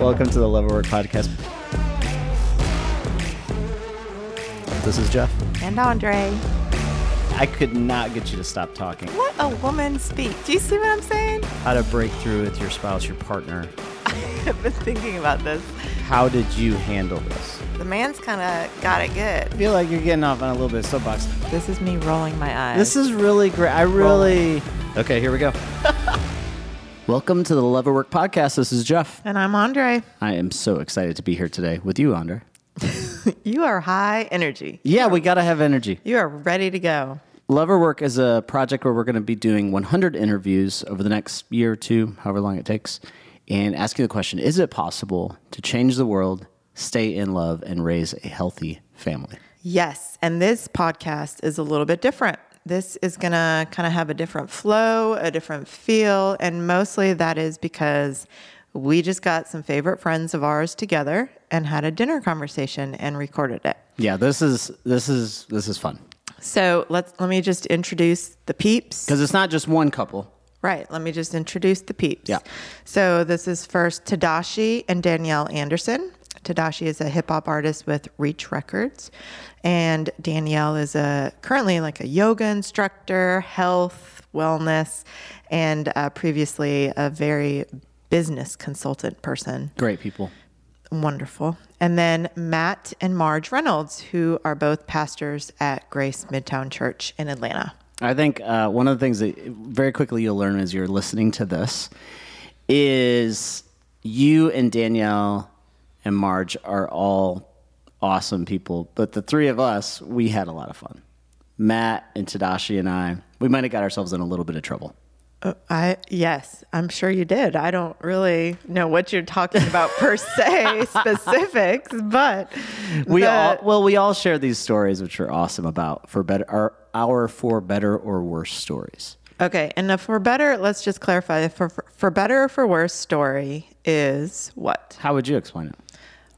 Welcome to the Love Work podcast. This is Jeff. And Andre. I could not get you to stop talking. What a woman speak. Do you see what I'm saying? How to break through with your spouse, your partner. I've been thinking about this. How did you handle this? The man's kind of got it good. I feel like you're getting off on a little bit of soapbox. This is me rolling my eyes. This is really great. I really. Okay, here we go. Welcome to the Love Work podcast. This is Jeff. And I'm Andre. I am so excited to be here today with you, Andre. You are high energy. Yeah, we got to have energy. You are ready to go. Love Work is a project where we're going to be doing 100 interviews over the next year or two, however long it takes, and asking the question Is it possible to change the world, stay in love, and raise a healthy family? Yes. And this podcast is a little bit different. This is going to kind of have a different flow, a different feel. And mostly that is because we just got some favorite friends of ours together and had a dinner conversation and recorded it. Yeah, this is this is this is fun So let's let me just introduce the peeps. because it's not just one couple. Right. Let me just introduce the peeps. Yeah. So this is first Tedashii and Danielle Anderson. Tedashii is a hip hop artist with Reach Records, and Danielle is a currently like a yoga instructor, health, wellness, and uh, previously a very business consultant person. Great people. Wonderful. And then Matt and Marge Reynolds, who are both pastors at Grace Midtown Church in Atlanta. I think uh, one of the things that very quickly you'll learn as you're listening to this is you and Danielle and Marge are all awesome people, but the three of us, we had a lot of fun. Matt and Tedashii and I, we might have got ourselves in a little bit of trouble. Uh, I yes, I'm sure you did. I don't really know what you're talking about per se specifics, but We the- all well, we all share these stories, which are awesome about for better our our for better or worse stories. okay. And the for better, let's just clarify. For for better or for worse story is what How would you explain it?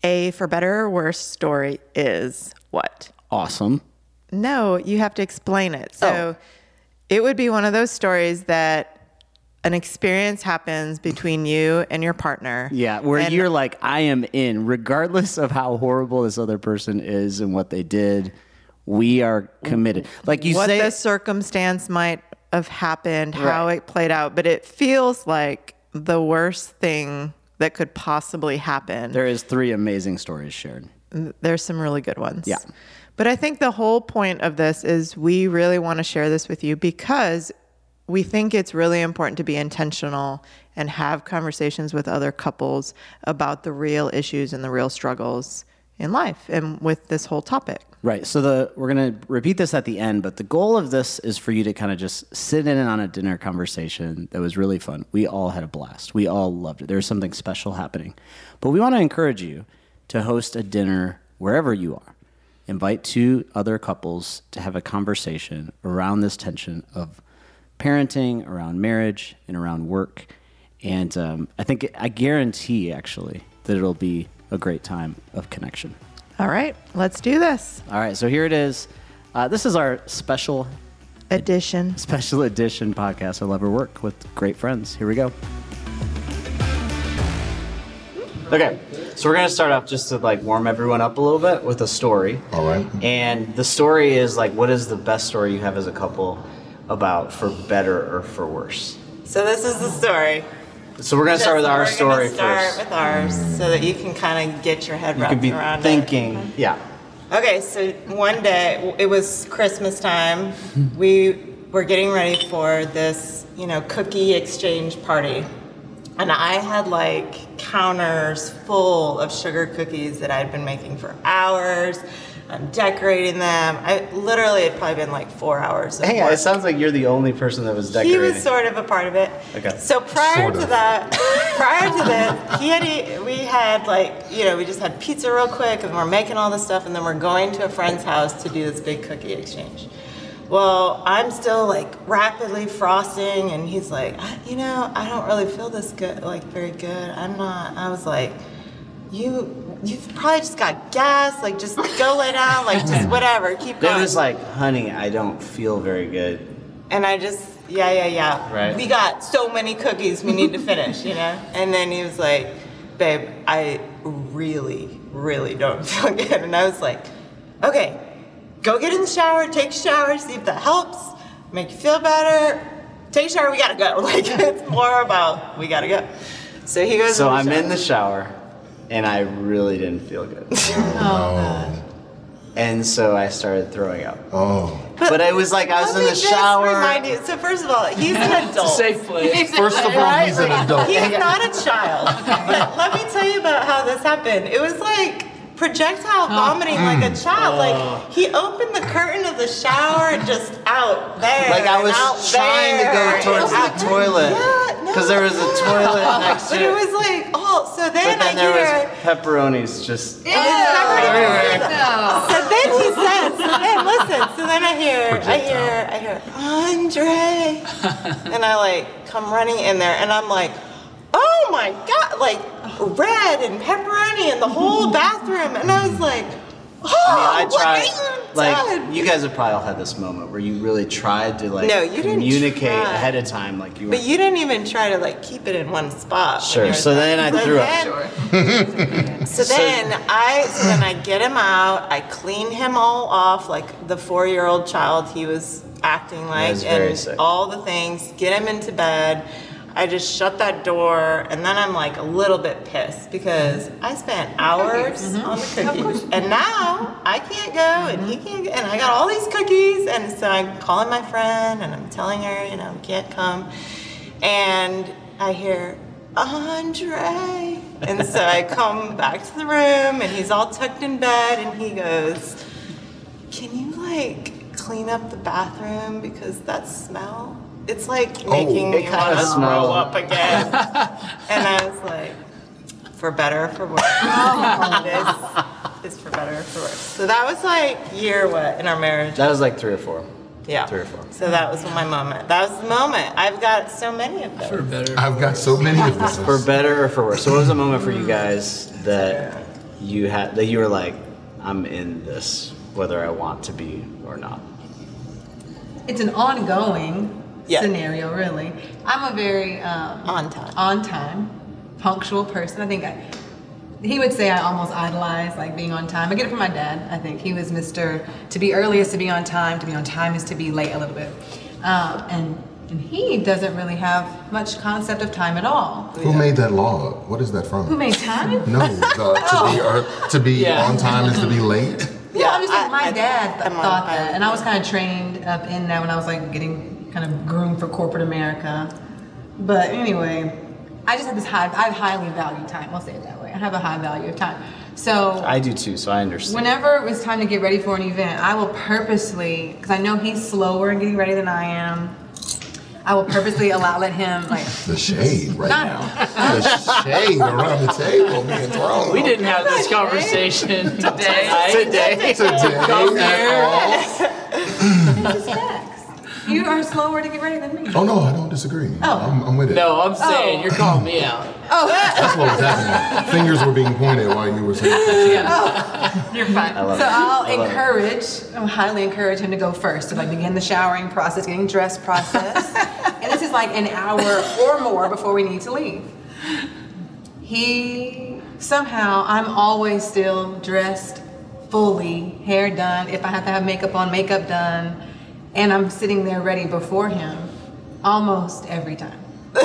A for better or worse story is what. Awesome. No, you have to explain it. So oh. it would be one of those stories that an experience happens between you and your partner. Yeah, where And- you're like, I am in, regardless of how horrible this other person is and what they did. We are committed. Like you what say, the circumstance might have happened, how it played out, but it feels like the worst thing that could possibly happen. there is three amazing stories shared. There's some really good ones. Yeah. But I think the whole point of this is we really want to share this with you because we think it's really important to be intentional and have conversations with other couples about the real issues and the real struggles in life and with this whole topic. Right. So the we're gonna repeat this at the end, but the goal of this is for you to kind of just sit in on a dinner conversation that was really fun. We all had a blast. We all loved it. There's something special happening. But we want to encourage you to host a dinner wherever you are. Invite two other couples to have a conversation around this tension of parenting, around marriage, and around work. And um, I think I guarantee actually that it'll be a great time of connection. All right, let's do this. All right, so here it is. Uh, this is our special Edition. special edition podcast. I love her work with great friends. Here we go. Okay, so we're gonna start off just to like warm everyone up a little bit with a story. All right. And the story is like, what is the best story you have as a couple about for better or for worse? So this is the story. So we're gonna start with our story start first. with ours so that you can kind of get your head You wrapped could be around thinking, yeah. Okay, so one day it was Christmas time. we were getting ready for this, you know, cookie exchange party. And I had like counters full of sugar cookies that I'd been making for hours. I'm decorating them. I literally had probably been like four hours. Of Hey, work. it sounds like you're the only person that was decorating. He was sort of a part of it. Okay. So prior Sort to of. that, prior to this, he had we had like you know we just had pizza real quick and we're making all this stuff and then we're going to a friend's house to do this big cookie exchange. Well, I'm still like rapidly frosting and he's like, you know, I don't really feel this good, like very good. I'm not. I was like, you. You've probably just got gas. Like, just go lay down. Like, just whatever. Keep going. It was like, honey, I don't feel very good. And I just, yeah, yeah, yeah. Right. We got so many cookies we need to finish, you know? And then he was like, babe, I really, really don't feel good. And I was like, okay, go get in the shower, take a shower, see if that helps, make you feel better. Take a shower, we gotta go. Like, it's more about, we gotta go. So he goes So I'm shower. in the shower, and I really didn't feel good. Oh. oh and so I started throwing up. Oh. But it was like I was Let in me the just shower. Remind you. So first of all, he's an adult. Safe place. First of all, he's an adult. He's not a child. But let me tell you about how this happened. It was like projectile oh. vomiting like a mm. child. Like oh. he opened the curtain of the shower and just out there. Like I was out trying to go and towards out- the toilet Yeah, no. because there was a toilet next to it. But it was like, oh, so then, But then I there hear. was pepperonis just. and it's never- So then he says, so then listen, so then I hear, I hear, I hear, Andre. and I like come running in there and I'm like, oh my God, like red and pepperoni in the whole bathroom. And I was like, oh, I mean, I what tried. you Like done? you guys have probably all had this moment where you really tried to like No, you didn't communicate try. ahead of time, like you were. But you didn't even try to like keep it in one spot. Sure, you were so then I so threw up. then- So then I so then I get him out, I clean him all off like the four year old child he was acting like and sick. all the things, get him into bed. I just shut that door and then I'm like a little bit pissed because I spent hours on the cookies and now I can't go and he can't go, and I got all these cookies and so I'm calling my friend and I'm telling her, you know, can't come. And I hear, Andre. And so I come back to the room and he's all tucked in bed and he goes, Can you like clean up the bathroom because that smell? It's like oh. making Oh, me want to smell- throw up again. and I was like, For better or for worse. this is for better or for worse. So that was like year what in our marriage? that was like three or four. Yeah. Three or four. So that was my moment. That was the moment. I've got so many of those. For them. better. I've got so many of these. For better or for worse. So what was a moment for you guys that you had that you were like, I'm in this, whether I want to be or not. It's an ongoing Yeah. scenario, really. I'm a very um, On time. on time, punctual person. I think I, he would say I almost idolize like being on time. I get it from my dad. I think he was Mr. To be early is to be on time. To be on time is to be late a little bit. Um, and and he doesn't really have much concept of time at all. Who made that law? What is that from? Who made time? No, the, to be or, to be Yeah. on time is to be late. Yeah, I'm just like I- my I- dad th- I'm on- thought I'm- that, and I was kind of trained up in that when I was like getting kind of groomed for corporate America. But anyway, I just have this high. I highly value time. I'll say it that way. I have a high value of time. So I do too, so I understand. whenever it was time to get ready for an event, I will purposely, because I know he's slower in getting ready than I am. I will purposely allow let him like. The shade right Not- now. The shade around the table being thrown. We didn't have this conversation today. Today. today at all. It's just facts. You are slower to get ready than me. Oh no, I don't disagree. Oh. I'm, I'm with it. No, I'm saying Oh. you're calling me out. Oh, that's what was happening. Fingers were being pointed while you were saying. Oh. You're fine. love so it. I'll I love it. encourage, I'll highly encourage him to go first to like begin the showering process, getting dressed process. and this is like an hour or more before we need to leave. He somehow I'm always still dressed fully, hair done. If I have to have makeup on, makeup done, and I'm sitting there ready before him almost every time.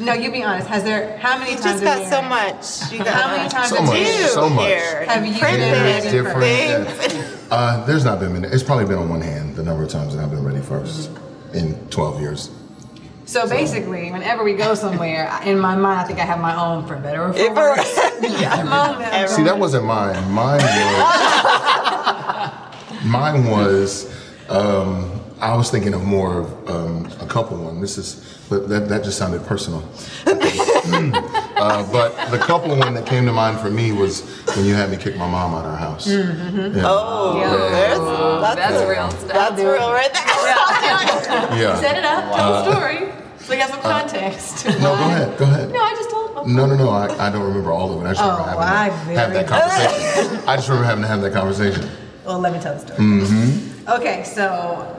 no, you be honest. Has there how many You times just got so much. You got How many times So a much, year? so much. Here. Have you been Very ready different. things. Uh, there's not been many. It's probably been on one hand the number of times that I've been ready first in 12 years. So basically, whenever we go somewhere, in my mind, I think I have my own for better or for If worse. yeah. moment. See, that wasn't mine. Mine was. mine was. Um, I was thinking of more of um, a couple one. This is, but that, that just sounded personal. uh, but the couple one that came to mind for me was when you had me kick my mom out of her house. Mm-hmm. Yeah. Oh, there's, that's, That's a- real stuff. That's real right there. Yeah. Set it up, tell the story, so you have some context. No, go ahead. Go ahead. No, I just told. No, no, no. I, I don't remember all of it. I just remember Oh, having I to have that conversation. I just remember having to have that conversation. Well, let me tell the story. Mm-hmm. Okay, so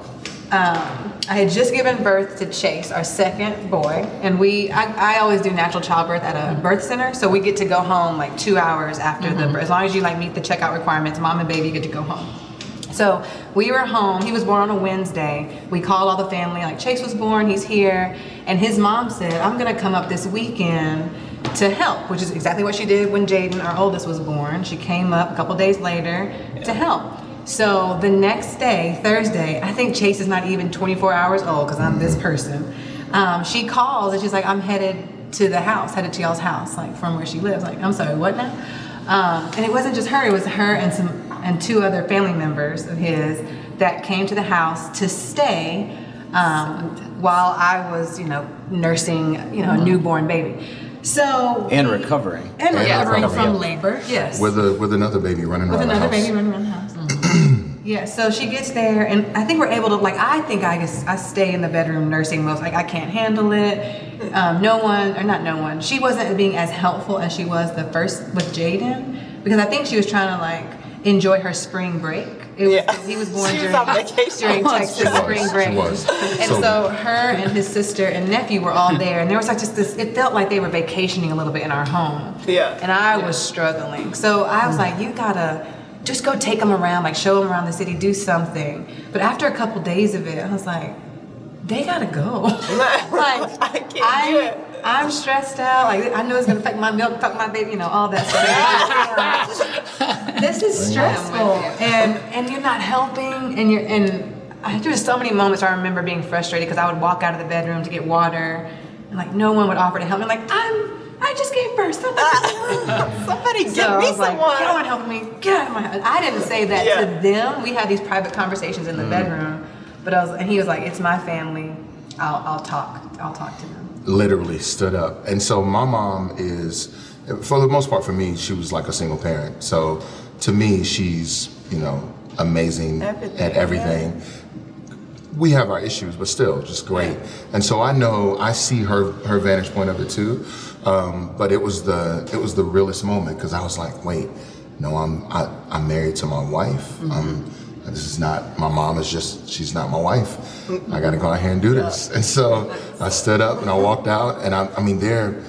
um, I had just given birth to Chase, our second boy, and we I, I always do natural childbirth at a birth center, so we get to go home like two hours after the birth. As long as you like meet the checkout requirements, mom and baby get to go home. So we were home. He was born on a Wednesday. We called all the family, like Chase was born, he's here. And his mom said, I'm gonna come up this weekend to help, which is exactly what she did when Jaden, our oldest, was born. She came up a couple days later to help. So the next day, Thursday, I think Chase is not even 24 hours old because I'm this person. Um, she calls and she's like, I'm headed to the house, headed to y'all's house, like from where she lives. Like, I'm sorry, what now? Um, and it wasn't just her; it was her and some and two other family members of his that came to the house to stay um, while I was, you know, nursing, you know, a newborn baby. So And recovering. and And recovering recovering, from yeah. labor. Yes, With a with another baby running with around another the house. baby running around the house. Yeah, so she gets there, and I think we're able to like. I think I guess I stay in the bedroom nursing most. Like I can't handle it. Um, no one, or not no one. She wasn't being as helpful as she was the first with Jaden because I think she was trying to like enjoy her spring break. It was, Yeah. He was born She was during, on vacation. during Texas She was, spring she break. was. And So- so her and his sister and nephew were all there, and there was like just this. It felt like they were vacationing a little bit in our home. Yeah. And I was struggling, so I was like, "You gotta just go take them around, like show them around the city, do something." But after a couple days of it, I was like, "They gotta go." like I can't I'm, do it. I'm stressed out. Like I know it's gonna affect my milk, affect my baby, you know, all that stuff. this is stressful, and and you're not helping, and you're and I, there was so many moments I remember being frustrated because I would walk out of the bedroom to get water, and like no one would offer to help me. Like I'm, I just gave birth. Somebody ah, Somebody get so me I was like, someone. "Y'all help me? Get out of my house." I didn't say that Yeah. to them. We had these private conversations in the mm. bedroom, but I was, and he was like, "It's my family. I'll, I'll talk. I'll talk to them." literally stood up. And so my mom is, for the most part, for me, she was like a single parent. So to me, she's you know amazing Everything, at everything. We have our issues, but still, just great. And so I know I see her her vantage point of it too. Um, but it was the it was the realest moment because I was like, wait, no, I'm I, I'm married to my wife. Um, this is not my mom is just she's not my wife. I got to go out here and do this. And so I stood up and I walked out, and I, I mean they're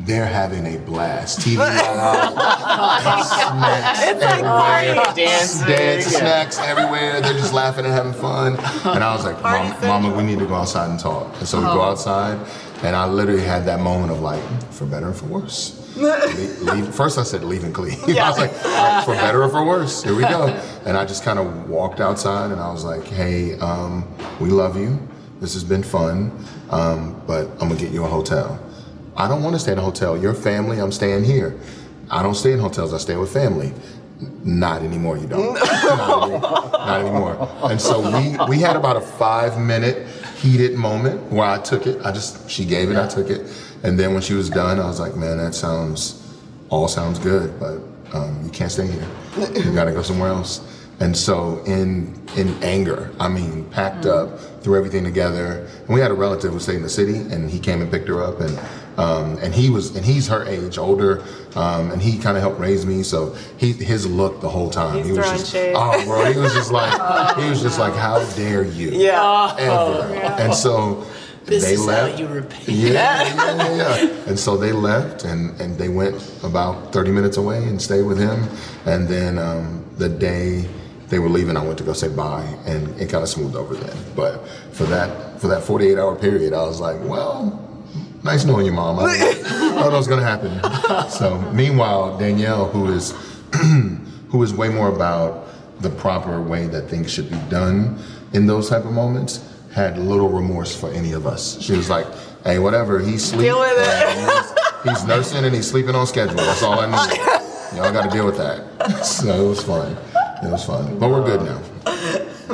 they're having a blast. TV out, snacks everywhere, Dancing, dance, yeah. snacks everywhere. They're just laughing and having fun. And I was like, Mom, Mama, we need to go outside and talk. And so we go outside, and I literally had that moment of like, for better or for worse. leave, leave- first I said leave and cleave. I was like, for better or for worse, here we go. And I just kind of walked outside and I was like, hey, um, we love you. This has been fun, um, but I'm gonna get you a hotel. I don't want to stay in a hotel. Your family, I'm staying here. I don't stay in hotels. I stay with family. Not anymore. You don't. not, anymore. Not anymore. And so we we had about a five minute heated moment where I took it. I just she gave it. I took it. And then when she was done, I was like, man, that sounds all sounds good, but um, you can't stay here. You got to go somewhere else. And so in in anger, I mean, packed up, threw everything together. And we had a relative who stayed in the city, and he came and picked her up, and um, and he was and he's her age, older, um, and he kind of helped raise me. So he his look the whole time. He's he was just shade. oh, bro, he was just like he was just like, how dare you? Yeah. Ever. And so This they is left. how you repay. Yeah, yeah, yeah, yeah. And so they left, and, and they went about 30 minutes away and stayed with him. And then um, the day they were leaving, I went to go say bye, and it kind of smoothed over then. But for that for that 48 hour period, I was like, well, nice knowing you, mom. I know that was gonna happen. So meanwhile, Danielle, who is who is way more about the proper way that things should be done in those type of moments, had little remorse for any of us. She was like, "Hey, whatever. He's sleeping. Deal with it." he's, he's nursing and he's sleeping on schedule. That's all I need. Y'all got to deal with that." So it was fun. It was fun, but we're good now.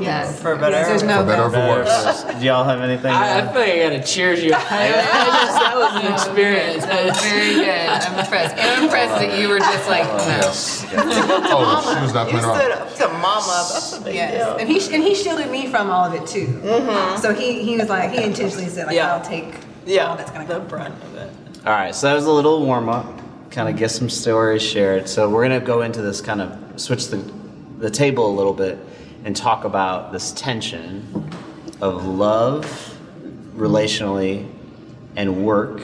Yes. For better. Yes, there's no For better or for worse. Do y'all have anything? I, I feel like I gotta cheers you. I, I just, that was an experience. Very good. I'm impressed. And I'm impressed that you were just like, oh, no. Yes. Oh, she was not You stood up to mama. That's a big Yes, deal. and he and he shielded me from all of it too. Mm-hmm. So he he was like he intentionally said like Yeah. I'll take Yeah. all that's gonna the come. brunt of it. All right, so that was a little warm up, kind of get some stories shared. So we're gonna go into this kind of switch the the table a little bit and talk about this tension of love, relationally, and work,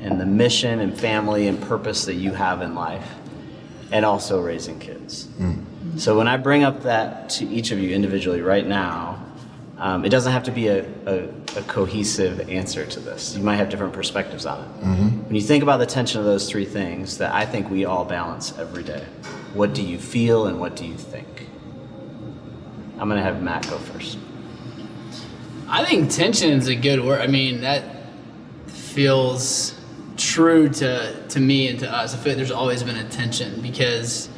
and the mission and family and purpose that you have in life, and also raising kids. So when I bring up that to each of you individually right now, um, it doesn't have to be a, a, a cohesive answer to this. You might have different perspectives on it. When you think about the tension of those three things that I think we all balance every day, what do you feel and what do you think? I'm to have Matt go first. I think tension is a good word. I mean, that feels true to to me and to us. I feel like there's always been a tension because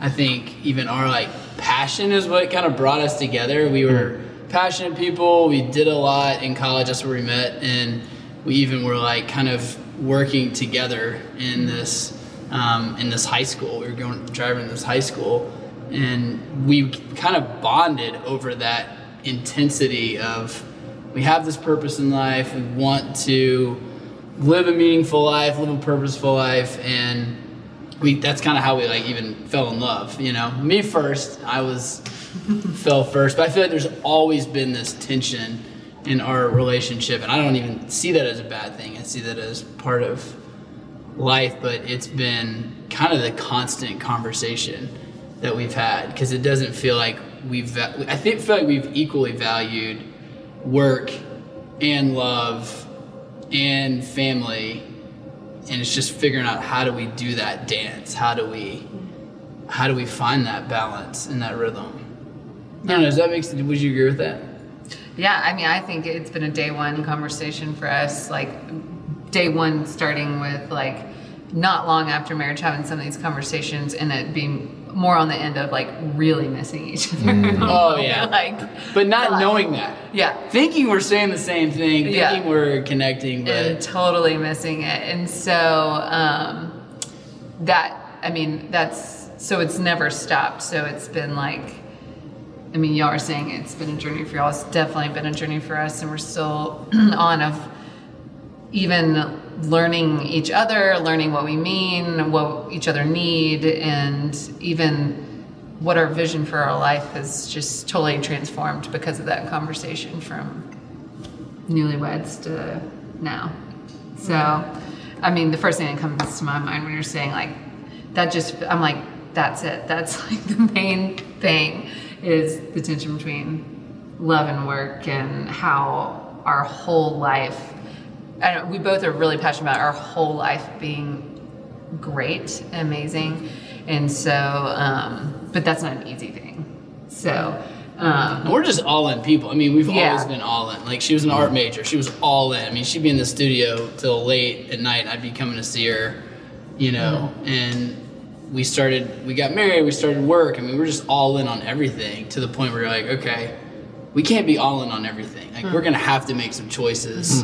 I think even our like passion is what kind of brought us together. We were passionate people. We did a lot in college. That's where we met, and we even were like kind of working together in this um, in this high school. We were going driving this high school, and we kind of bonded over that intensity of we have this purpose in life. We want to live a meaningful life, live a purposeful life, and we that's kind of how we like even fell in love. You know, me first. I was fell first, but I feel like there's always been this tension in our relationship, and I don't even see that as a bad thing. I see that as part of life, but it's been kind of the constant conversation that we've had because it doesn't feel like we've. I think feel like we've equally valued work and love and family, and it's just figuring out how do we do that dance? How do we? How do we find that balance and that rhythm? I don't know. Does that make sense? Would you agree with that? Yeah, I mean, I think it's been a day one conversation for us. Like, day one starting with like not long after marriage having some of these conversations and it being more on the end of like really missing each other. Oh yeah. like, but not like- knowing that. yeah. Thinking we're saying the same thing, thinking Yeah. we're connecting, but and totally missing it. And so um, that, I mean, that's so it's never stopped. So it's been like, I mean, y'all are saying it's been a journey for y'all. It's definitely been a journey for us, and we're still on of even learning each other, learning what we mean, what each other need, and even what our vision for our life has just totally transformed because of that conversation from newlyweds to now. So, I mean, the first thing that comes to my mind when you're saying like that, just I'm like, that's it. That's like the main thing is the tension between love and work and how our whole life. I don't, we both are really passionate about our whole life being great, amazing, and so. Um, but that's not an easy thing. So. Um, we're just all in people. I mean, we've Yeah. always been all in. Like she was an art major, she was all in. I mean, she'd be in the studio till late at night. I'd be coming to see her, you know, and we started. We got married. We started work. I mean, we're just all in on everything to the point where you're like, okay, we can't be all in on everything. Like we're gonna have to make some choices.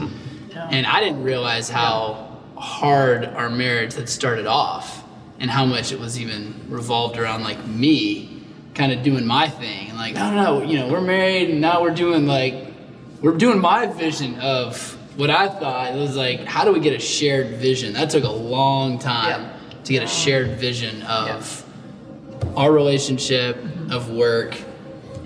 And I didn't realize how hard our marriage had started off and how much it was even revolved around like me kind of doing my thing and like, no, no, no, you know, we're married and now we're doing like, we're doing my vision of what I thought. It was like, how do we get a shared vision? That took a long time Yeah. to get a shared vision of our relationship, of work,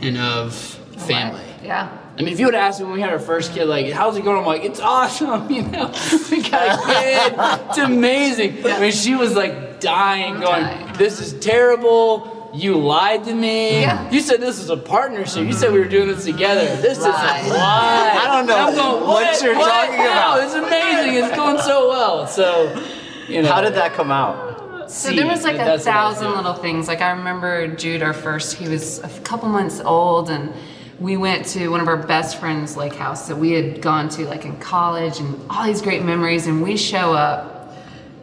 and of family. yeah. I mean, if you would ask me when we had our first kid, like, how's it going? I'm like, it's awesome, you know. We got a kid. It's amazing. I mean, she was like dying, going, this is terrible. You lied to me. Yeah. You said this was a partnership. You said we were doing this together. This Lie. is a lie. I don't know I'm going, what you're talking about." No, it's amazing. It's going so well. So, you know. How did that come out? So there was like a That's what I was thousand little things. Like I remember Jude, our first, he was a couple months old, and we went to one of our best friends' lake house that we had gone to like in college, and all these great memories. And we show up,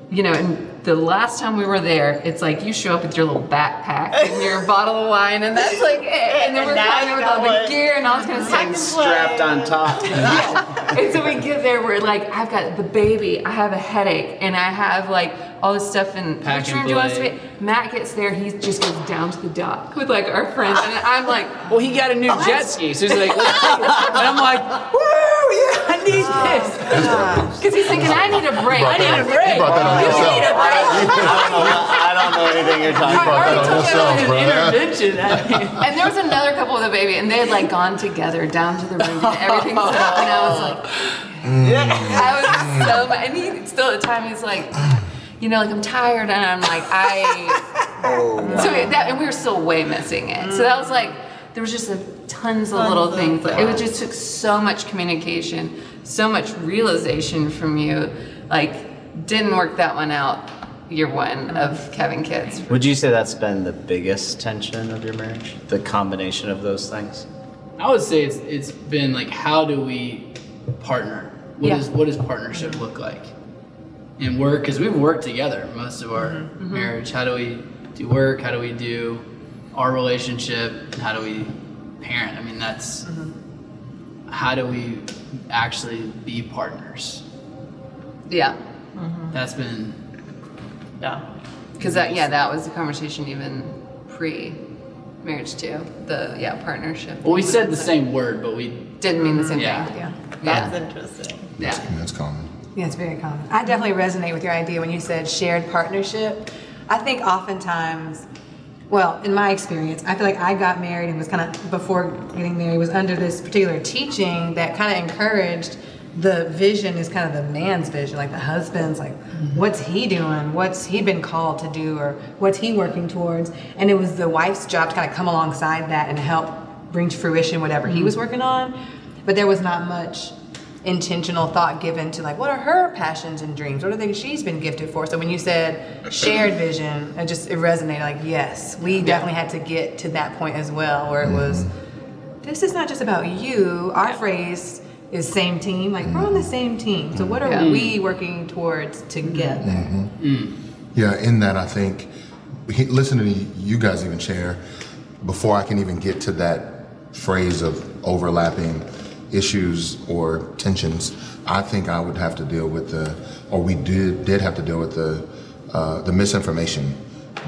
you know, and the last time we were there, it's like you show up with your little backpack and your bottle of wine, and that's like it. And then And we're now coming with all the gear and all this kind of Pack stuff. Strapped on top. and so we get there, we're like, I've got the baby, I have a headache, and I have like all this stuff in Pack which and room do you want us to be? Matt gets there, he just goes down to the dock with like our friends, and I'm like, Well, he got a new jet ski, so he's like, Let's take it. and I'm like, woo, yeah, I need oh, this. because he's thinking, I need a break. I need a break. He brought that on You need a break. I don't know. I don't don't know anything you're talking I about. already told you yourself, I was bro. an Intervention. I mean, And there was another couple with a baby, and they had like gone together down to the room, and everything set up, and I was like, mm. I was so mad. And he still at the time he's like, you know, like I'm tired, and I'm like, I. Oh. So that, and we were still way missing it. So that was like, there was just a, tons of little things. Like, it was just took so much communication, so much realization from you. Like, didn't work that one out. Year one of having kids. Would you say that's been the biggest tension of your marriage? The combination of those things? I would say it's it's been like how do we partner? What Yeah. does what does partnership look like? And work because we've worked together most of our Mm-hmm. marriage. How do we do work? How do we do our relationship? How do we parent? I mean, that's Mm-hmm. how do we actually be partners? Yeah. That's been Yeah. Because that, yeah, that was the conversation even pre-marriage too. The yeah partnership. well, we said the same word, but we Didn't mean the same Yeah. thing. Yeah. yeah. That's interesting. Yeah. That's common. Yeah, it's very common. I definitely resonate with your idea when you said shared partnership. I think oftentimes, well, in my experience, I feel like I got married and was kind of, before getting married, was under this particular teaching that kind of encouraged the vision is kind of the man's vision, like the husband's, like, mm-hmm. what's he doing? What's he been called to do? Or what's he working towards? And it was the wife's job to kind of come alongside that and help bring to fruition whatever he mm-hmm. was working on. But there was not much intentional thought given to like what are her passions and dreams what are things she's been gifted for so when you said shared vision it just it resonated like yes we definitely had to get to that point as well where it was mm-hmm. this is not just about you our phrase is same team like we're on the same team. So what are Yeah. we working towards together Yeah, in that I think, he- listening to you guys even share, before I can even get to that phrase of overlapping issues or tensions, I think I would have to deal with the, or we did did have to deal with the uh, the misinformation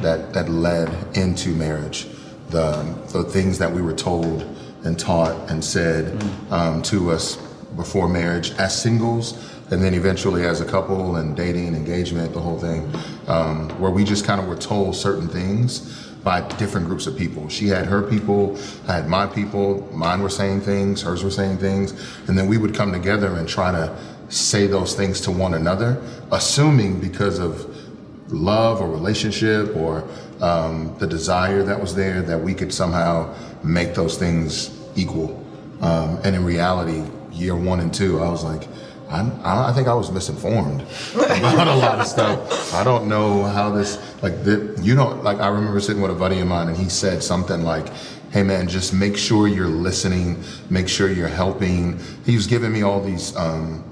that that led into marriage, the the things that we were told and taught and said um, to us before marriage as singles and then eventually as a couple and dating engagement the whole thing um, where we just kind of were told certain things by different groups of people she had her people i had my people mine were saying things hers were saying things and then we would come together and try to say those things to one another assuming because of love or relationship or um, the desire that was there that we could somehow make those things equal. Um, and in reality, year one and two, I was like, I, I think I was misinformed about a lot of stuff. I don't know how this, like, the, you don't, like, I remember sitting with a buddy of mine and he said something like, hey man, just make sure you're listening, make sure you're helping. He was giving me all these, um,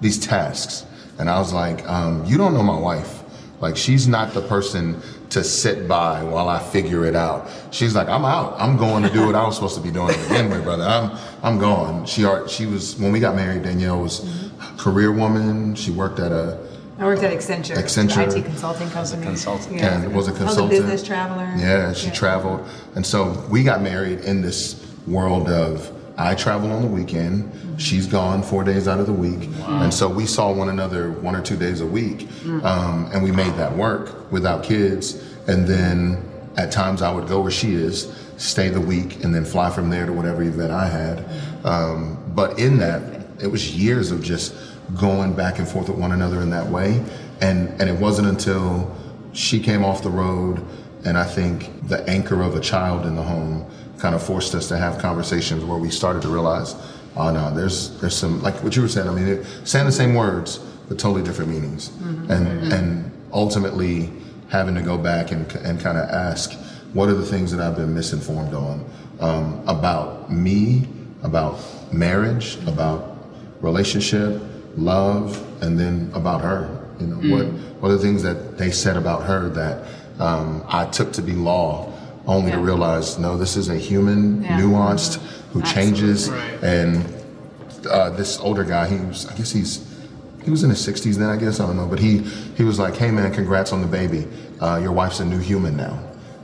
these tasks. And I was like, um, you don't know my wife. Like, she's not the person to sit by while I figure it out. She's like, I'm out. I'm going to do what I was supposed to be doing to begin with, brother. I'm, I'm gone. She, she was, when we got married, Danielle was a career woman. She worked at a, i worked at accenture Accenture. it consulting company consultant. yeah. and was a I was consultant. a business traveler Yeah, she traveled. And so we got married in this world of I travel on the weekend, she's gone four days out of the week. And so we saw one another one or two days a week. Um, and we made that work without kids. And then at times I would go where she is, stay the week, and then fly from there to whatever event I had. Um, but in that, it was years of just going back and forth with one another in that way. And, and it wasn't until she came off the road, and I think the anchor of a child in the home kind of forced us to have conversations where we started to realize, oh no, there's there's some like what you were saying. I mean, saying the same words but totally different meanings, and and ultimately having to go back and and kind of ask, what are the things that I've been misinformed on um, about me, about marriage, about relationship, love, and then about her. You know, what what are the things that they said about her that um, I took to be law, only to realize no, this is a human, Yeah. nuanced, who changes, Right. and uh, this older guy, he was, I guess he's, he was in his 60s then, I guess, I don't know, but he, he was like, hey man, congrats on the baby. Uh, your wife's a new human now.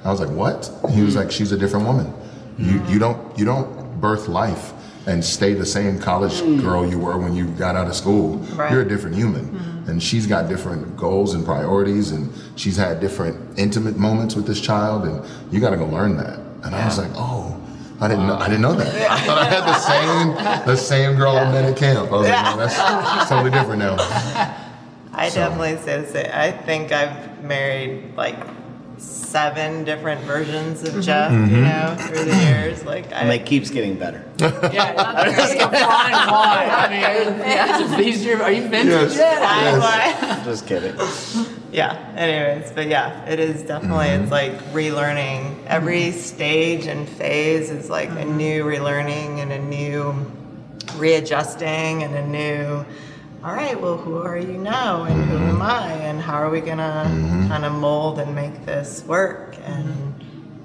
I was like, what? He was like, she's a different woman. You, you don't, you don't birth life and stay the same college mm. girl you were when you got out of school. Right. You're a different human. Mm-hmm. And she's got different goals and priorities, and she's had different intimate moments with this child, and you got to go learn that. And I was like, oh, I didn't know. I didn't know that. I thought I had the same the same girl I met at camp. I was like, no, that's totally different now. I So- definitely say the same. I think I've married like seven different versions of Jeff, Mm-hmm. you know, through the years. Like, I, And it keeps getting better. Yeah, not just a fine wine. I mean, he's your, are you vintage Yes. yet? I- Just kidding. yeah. Anyways, but yeah, it is definitely. Mm-hmm. It's like relearning. Every stage and phase is like a new relearning and a new readjusting and a new. All right, well, who are you now, and who am I, and how are we gonna Mm-hmm. kind of mold and make this work and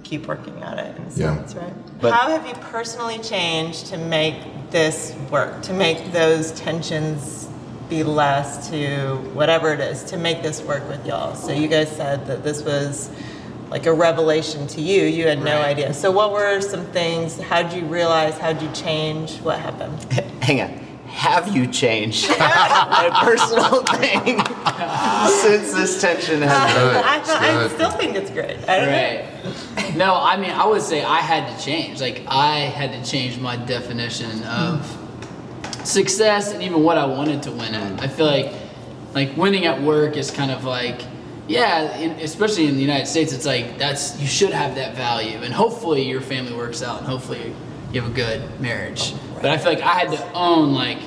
keep working at it? In a Yeah. sense, right? But- how have you personally changed to make this work, to make those tensions be less, to whatever it is, to make this work with y'all? So you guys said that this was like a revelation to you. You had no Right. idea. So what were some things? How'd you realize? How'd you change? What happened? Hang on. Have you changed a personal thing since this tension has Good. I, thought- I still think it's great. I don't know. Right. No, I mean, I would say I had to change. Like, I had to change my definition of success and even what I wanted to win at. I feel like, like winning at work is kind of like, yeah, in, especially in the United States, it's like that's you should have that value, and hopefully your family works out, and hopefully you have a good marriage. But I feel like I had to own like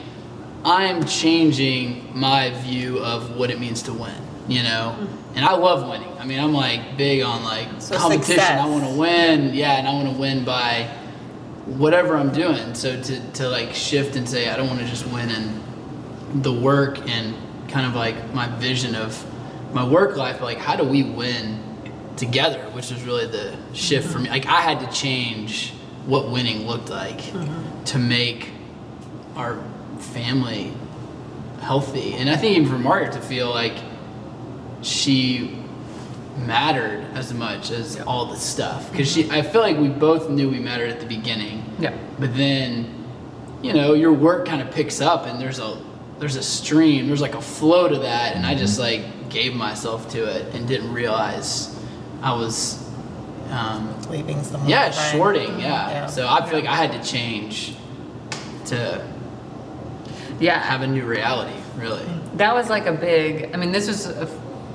I'm changing my view of what it means to win, you know? Mm-hmm. And I love winning. I mean, I'm like big on like So competition. success. I want to win. Yeah, and I want to win by whatever I'm doing. So to, to like shift and say, I don't want to just win in the work and kind of like my vision of my work life, but like how do we win together, which is really the shift for me. Mm-hmm. Like I had to change what winning looked like mm-hmm. to make our family healthy. And I think even for Margaret to feel like she mattered as much as all the stuff because she I feel like we both knew we mattered at the beginning. Yeah. But then, you know, your work kind of picks up and there's a there's a stream, there's like a flow to that and I just like gave myself to it and didn't realize I was um, Leaving someone yeah, shorting, yeah. Yeah. So I feel like I had to change to Yeah. have a new reality, really. That was like a big, I mean, this was,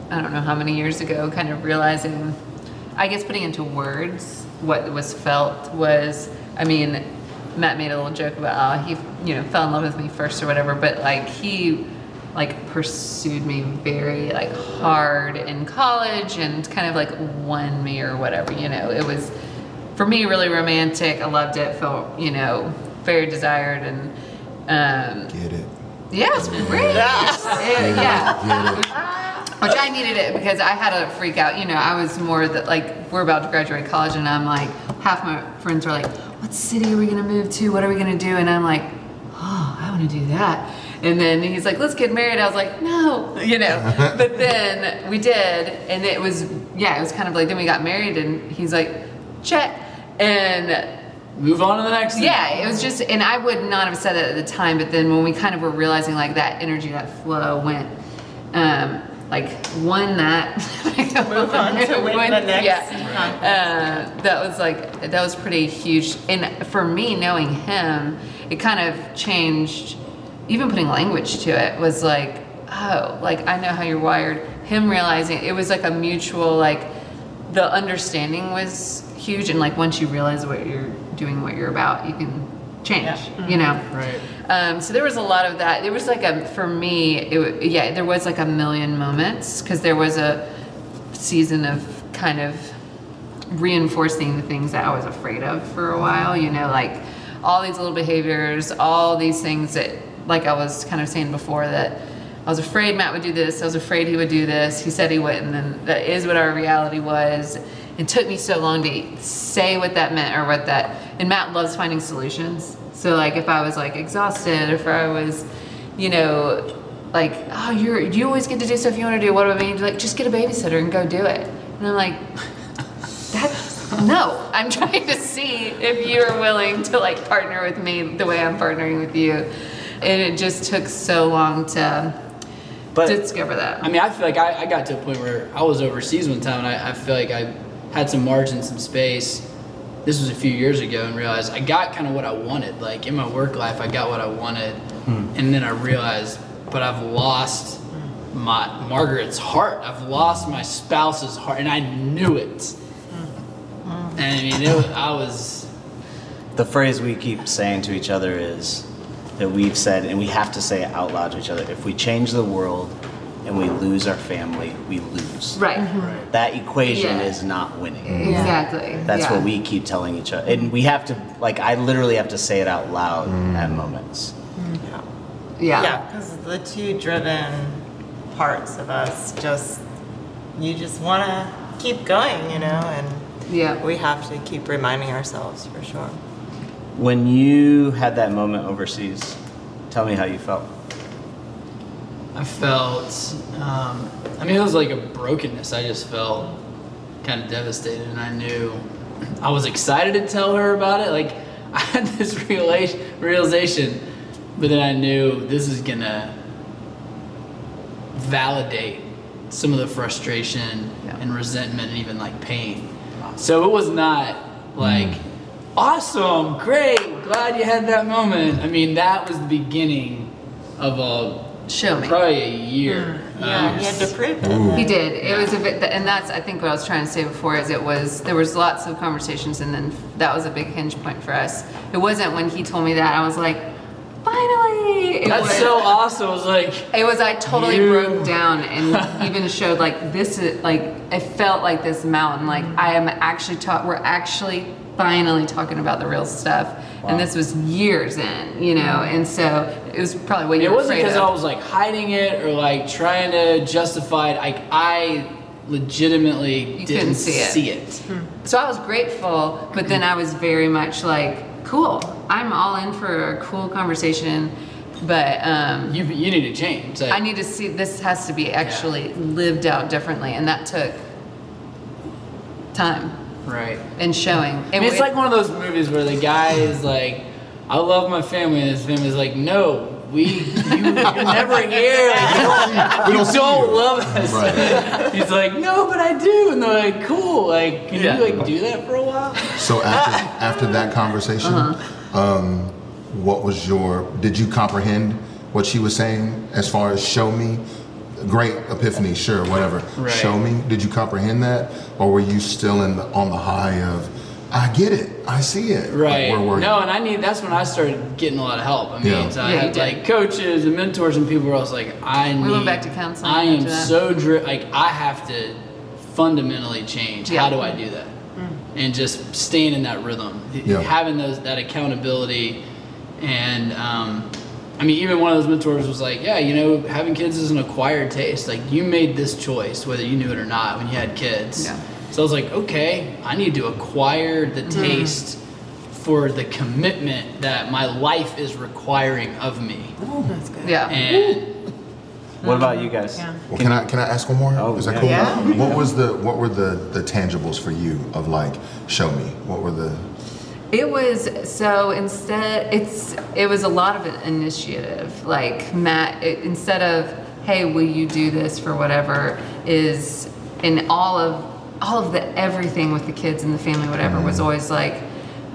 I don't know how many years ago, kind of realizing, I guess putting into words what was felt was, I mean, Matt made a little joke about, oh, he, you know, fell in love with me first or whatever, but like he, like pursued me very like hard in college and kind of like won me or whatever, you know, it was, for me, really romantic. I loved it, felt, you know, very desired and, um, Get it. yeah, it's great. It- yeah. Which I needed it because I had a freak out. You know, I was more that like we're about to graduate college, and I'm like, half my friends are like, "What city are we gonna move to? What are we gonna do?" And I'm like, "Oh, I want to do that." And then he's like, "Let's get married." I was like, "No," you know. but then we did, and it was yeah, it was kind of like then we got married, and he's like, "Check," and Move on to the next thing. yeah, it was just, and I would not have said that at the time, but then when we kind of were realizing like that energy, that flow went, um, like one that Move on to win One- the next Yeah, uh, that was like that was pretty huge, and for me knowing him, it kind of changed. Even putting language to it was like, oh, like I know how you're wired. Him realizing it was like a mutual like the understanding was huge and like once you realize what you're doing what you're about you can change you know Right. um, so there was a lot of that there was like a for me it, yeah there was like a million moments because there was a season of kind of reinforcing the things that I was afraid of for a while, you know, like all these little behaviors, all these things that, like I was kind of saying before, that I was afraid Matt would do this, I was afraid he would do this, he said he wouldn't, and that is what our reality was. It took me so long to say what that meant or what that, and Matt loves finding solutions. So, like, if I was like exhausted, if I was, you know, like, oh, you're, you always get to do stuff you want to do. What do I mean? Like, just get a babysitter and go do it. And I'm like, that No, I'm trying to see if you're willing to like partner with me the way I'm partnering with you. And it just took so long to But discover that. I mean, I feel like I, I got to a point where I was overseas one time, and I, I feel like I had some margin, some space. This was a few years ago, and realized I got kind of what I wanted. Like in my work life, I got what I wanted, hmm. and then I realized, but I've lost my Margaret's heart. I've lost my spouse's heart, and I knew it. Hmm. And I mean, it I was. The phrase we keep saying to each other is that we've said, and we have to say it out loud to each other if we change the world and we lose our family, we lose. right. Mm-hmm. That equation Yeah. is not winning. Mm-hmm. Exactly. That's yeah. what we keep telling each other. And we have to, like, I literally have to say it out loud mm. at moments. Mm-hmm. Yeah. Yeah, because the two driven parts of us just, you just want to keep going, you know, and Yeah. we have to keep reminding ourselves for sure. When you had that moment overseas, tell me how you felt. I felt, um, I mean, it was like a brokenness. I just felt kind of devastated, and I knew I was excited to tell her about it. Like, I had this realization, but then I knew this is gonna validate some of the frustration Yeah. and resentment and even like pain. So it was not like, awesome, great, glad you had that moment. I mean, that was the beginning of a Show me. probably a year. Yeah, Um, you had to prove it. He did. It was a bit, and that's I think what I was trying to say before is it was there was lots of conversations, and then that was a big hinge point for us. It wasn't when he told me that I was like, finally. It That's was, so awesome. It was like, It was I totally You- broke down and even showed like this is like it felt like this mountain. Like I am actually taught. We're actually finally talking about the real stuff, and this was years in, you know. And so it was probably what you it were wasn't because. I was like hiding it or like trying to justify it. Like I legitimately You didn't see it. see it. So I was grateful, but then I was very much like, cool. I'm all in for a cool conversation, but um, You you need to change. Like, I need to see this has to be actually lived out differently, and that took time right. and showing. I mean, it's like one of those movies where the guy is like, "I love my family," and his family's like, "No, we, you, you're never here. Like, you don't, We you don't don't love us." Right. He's like, "No, but I do," and they're like, "Cool. Like, can Yeah. you like do that for a while?" So after after that conversation, Uh-huh. um, what was your? Did you comprehend what she was saying as far as show me? Great epiphany, sure, whatever. Right. Show me. Did you comprehend that, or were you still in the, on the high of? I get it. I see it. Like, Right. where were you? no, and I need. That's when I started getting a lot of help. I mean, Yeah. I Yeah, you had like coaches and mentors and people where I was like, I need. We went back to counseling I am so dri- like I have to fundamentally change. Yeah. How do I do that? And just staying in that rhythm, Yeah. having those that accountability, and um, I mean, even one of those mentors was like, yeah, you know, having kids is an acquired taste. Like you made this choice, whether you knew it or not, when you had kids. Yeah. So I was like, okay, I need to acquire the Mm-hmm. taste for the commitment that my life is requiring of me. Oh, that's good. Yeah. And What about you guys? Yeah. Well, can I can I ask one more? Oh, Is that yeah. cool? What was the what were the the tangibles for you of like show me? What were the It was so instead it's it was a lot of an initiative. Like Matt, it, instead of hey, will you do this for whatever is in all of all of the everything with the kids and the family, whatever mm-hmm. was always like,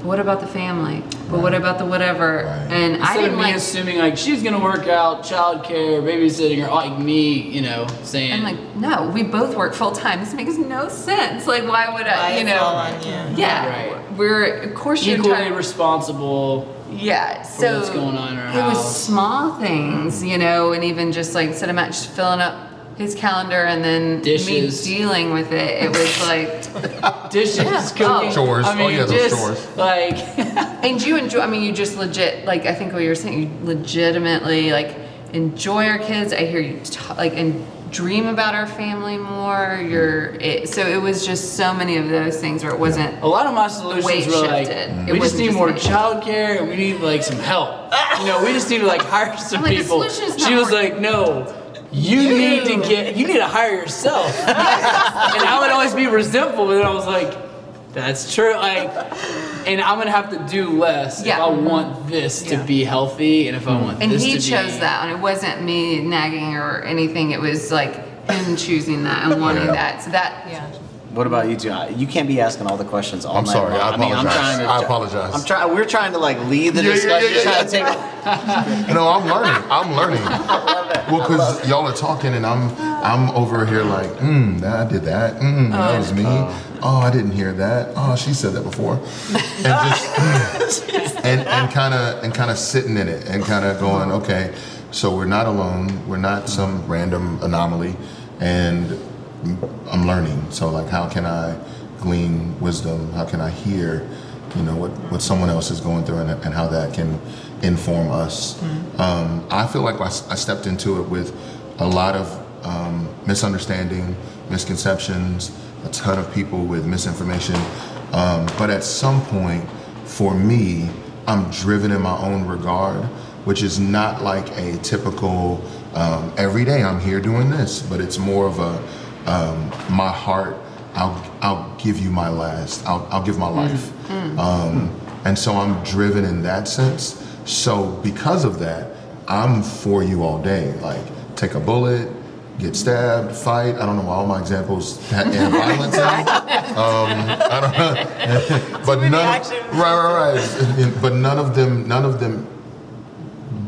what about the family? But what about the whatever? Right. And I instead didn't of me like. assuming like she's gonna work out, childcare, babysitting, or like me, you know, saying I'm like, no, we both work full time. This makes no sense. Like, why would I? Why you know, on you. yeah, Right. we're of course you're equally trying. responsible. Yeah, so what's going on in our it was small things, you know, and even just like instead of Matt just filling up his calendar and then Dishes. me dealing with it, it was like, Dishes, Yeah. cooking, Oh. Chores. Oh, I mean, Oh, yeah, those just chores. like and you enjoy. I mean, you just legit like I think what you were saying. You legitimately like enjoy our kids. I hear you talk, like and dream about our family more. You're it, so it was just so many of those things where it wasn't. a lot of my solutions weight were like, shifted. Mm-hmm. It we just need just more childcare and we need like some help. You know, we just need to like hire some Like, the people. solution is not She was more- like, no. You need to get. You need to hire yourself. and I would always be resentful, but then I was like, That's true. Like, and I'm gonna have to do less Yeah. if I want this Yeah. to be healthy, and if I want And this he to chose be, that, and it wasn't me nagging or anything. It was like him choosing that and wanting Yeah. that. So that Yeah. What about you two? You can't be asking all the questions all I'm night sorry, long. I mean, I'm apologize. trying to. I apologize. I'm trying. We're trying to like lead the Yeah, yeah, discussion. yeah, trying to yeah. take. No, I'm learning. I'm learning. Well, because y'all are talking and I'm I'm over here like, mm, that I did that. Mm, that was me. Oh, I didn't hear that. Oh, she said that before. And just and and kind of and kind of sitting in it and kind of going, okay, so we're not alone. We're not some random anomaly, and I'm learning. So like, how can I glean wisdom? How can I hear, you know, what, what someone else is going through and, and how that can inform us? Um, I feel like I stepped into it with a lot of um, misunderstanding, misconceptions, a ton of people with misinformation. Um, but at some point, for me, I'm driven in my own regard, which is not like a typical um, every day I'm here doing this, but it's more of a um, my heart. I'll I'll give you my last. I'll I'll give my life. Um, and so I'm driven in that sense. So because of that, I'm for you all day. Like take a bullet, get stabbed, fight. I don't know why all my examples and violence in them. Um, I don't know. but none action right, right, right. But none of them none of them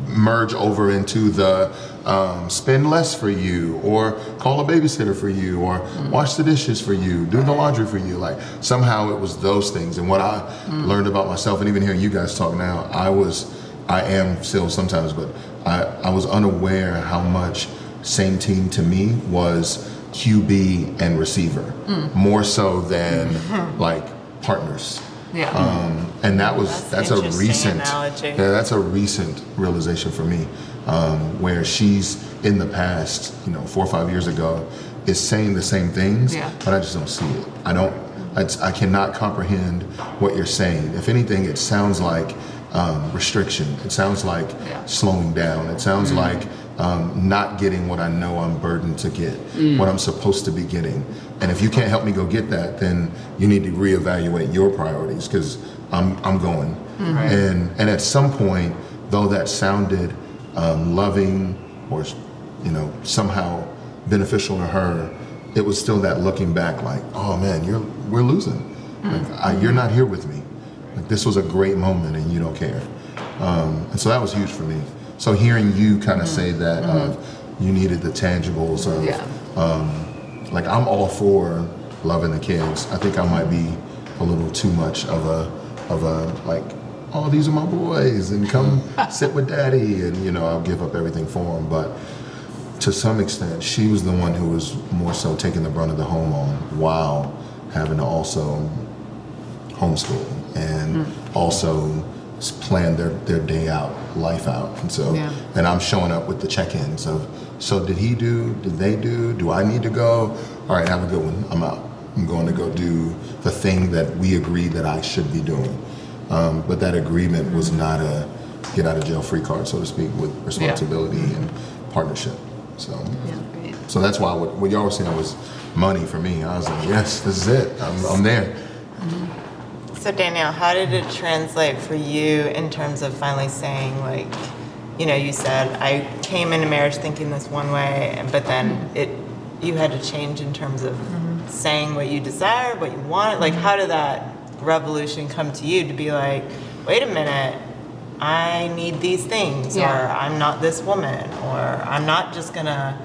merge over into the um, spend less for you or call a babysitter for you or wash the dishes for you do the laundry for you like somehow it was those things and what i learned about myself and even hearing you guys talk now i was i am still sometimes but i, I was unaware how much same team to me was qb and receiver more so than like partners Yeah. um, and that was That's that's, a recent analogy. yeah that's a recent realization for me um, where she's in the past you know four or five years ago is saying the same things Yeah. but I just don't see it I don't I, I cannot comprehend what you're saying if anything it sounds like um, restriction. It sounds like Yeah. slowing down. It sounds like um, not getting what I know I'm burdened to get what I'm supposed to be getting. And if you can't help me go get that then you need to reevaluate your priorities because I'm, I'm going. And and at some point though that sounded um, loving or you know somehow beneficial to her it was still that looking back like oh man you're we're losing. Like, I, you're not here with me like this was a great moment and you don't care um, and so that was huge for me so hearing you kind of say that of you needed the tangibles of Yeah. um, like I'm all for loving the kids. I think I might be a little too much of a of a like, oh these are my boys and come sit with daddy and you know I'll give up everything for them. But to some extent, she was the one who was more so taking the brunt of the home on while having to also homeschool and also plan their, their day out, life out. And so, Yeah. and I'm showing up with the check-ins of, so did he do, did they do, do I need to go? All right, have a good one, I'm out. I'm going to go do the thing that we agreed that I should be doing. Um, but that agreement was not a get out of jail free card, so to speak, with responsibility and partnership. So, Great. so that's why what, what y'all were saying was money for me. I was like, yes, this is it. I'm, I'm there. So Danielle, how did it translate for you in terms of finally saying like, you know, you said I came into marriage thinking this one way, and but then mm-hmm. it, you had to change in terms of mm-hmm. saying what you desire, what you wanted. Like, how did that revolution come to you to be like, wait a minute, I need these things, Yeah. or I'm not this woman, or I'm not just gonna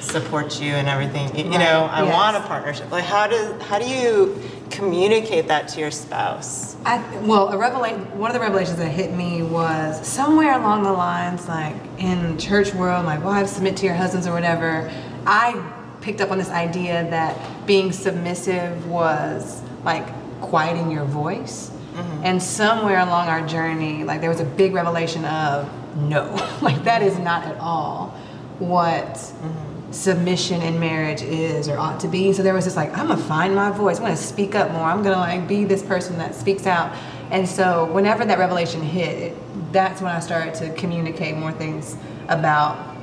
support you and everything. You, you know, I yes. want a partnership. Like, how do how do you communicate that to your spouse? I, well, a revelation. One of the revelations that hit me was somewhere along the lines, like in church world, like wives submit to your husbands or whatever. I picked up on this idea that being submissive was like quieting your voice. Mm-hmm. And somewhere along our journey, like there was a big revelation of no, like that is not at all what mm-hmm. Submission in marriage is or ought to be. So there was this like, I'm gonna find my voice. I'm gonna speak up more. I'm gonna like be this person that speaks out. And so whenever that revelation hit, it, that's when I started to communicate more things about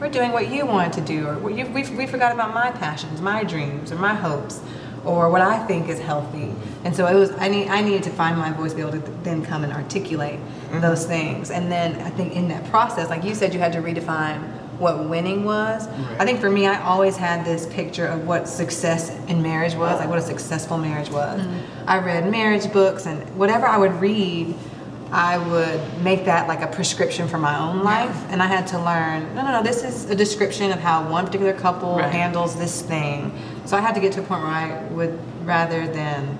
we're doing what you wanted to do, or you, we, we forgot about my passions, my dreams, or my hopes, or what I think is healthy. And so it was I need I needed to find my voice, be able to then come and articulate mm-hmm. those things. And then I think in that process, like you said, you had to redefine what winning was. I think for me, I always had this picture of what success in marriage was, like what a successful marriage was. Mm-hmm. I read marriage books and whatever I would read, I would make that like a prescription for my own life. And I had to learn no, no, no, this is a description of how one particular couple Right. handles this thing. So I had to get to a point where I would, rather than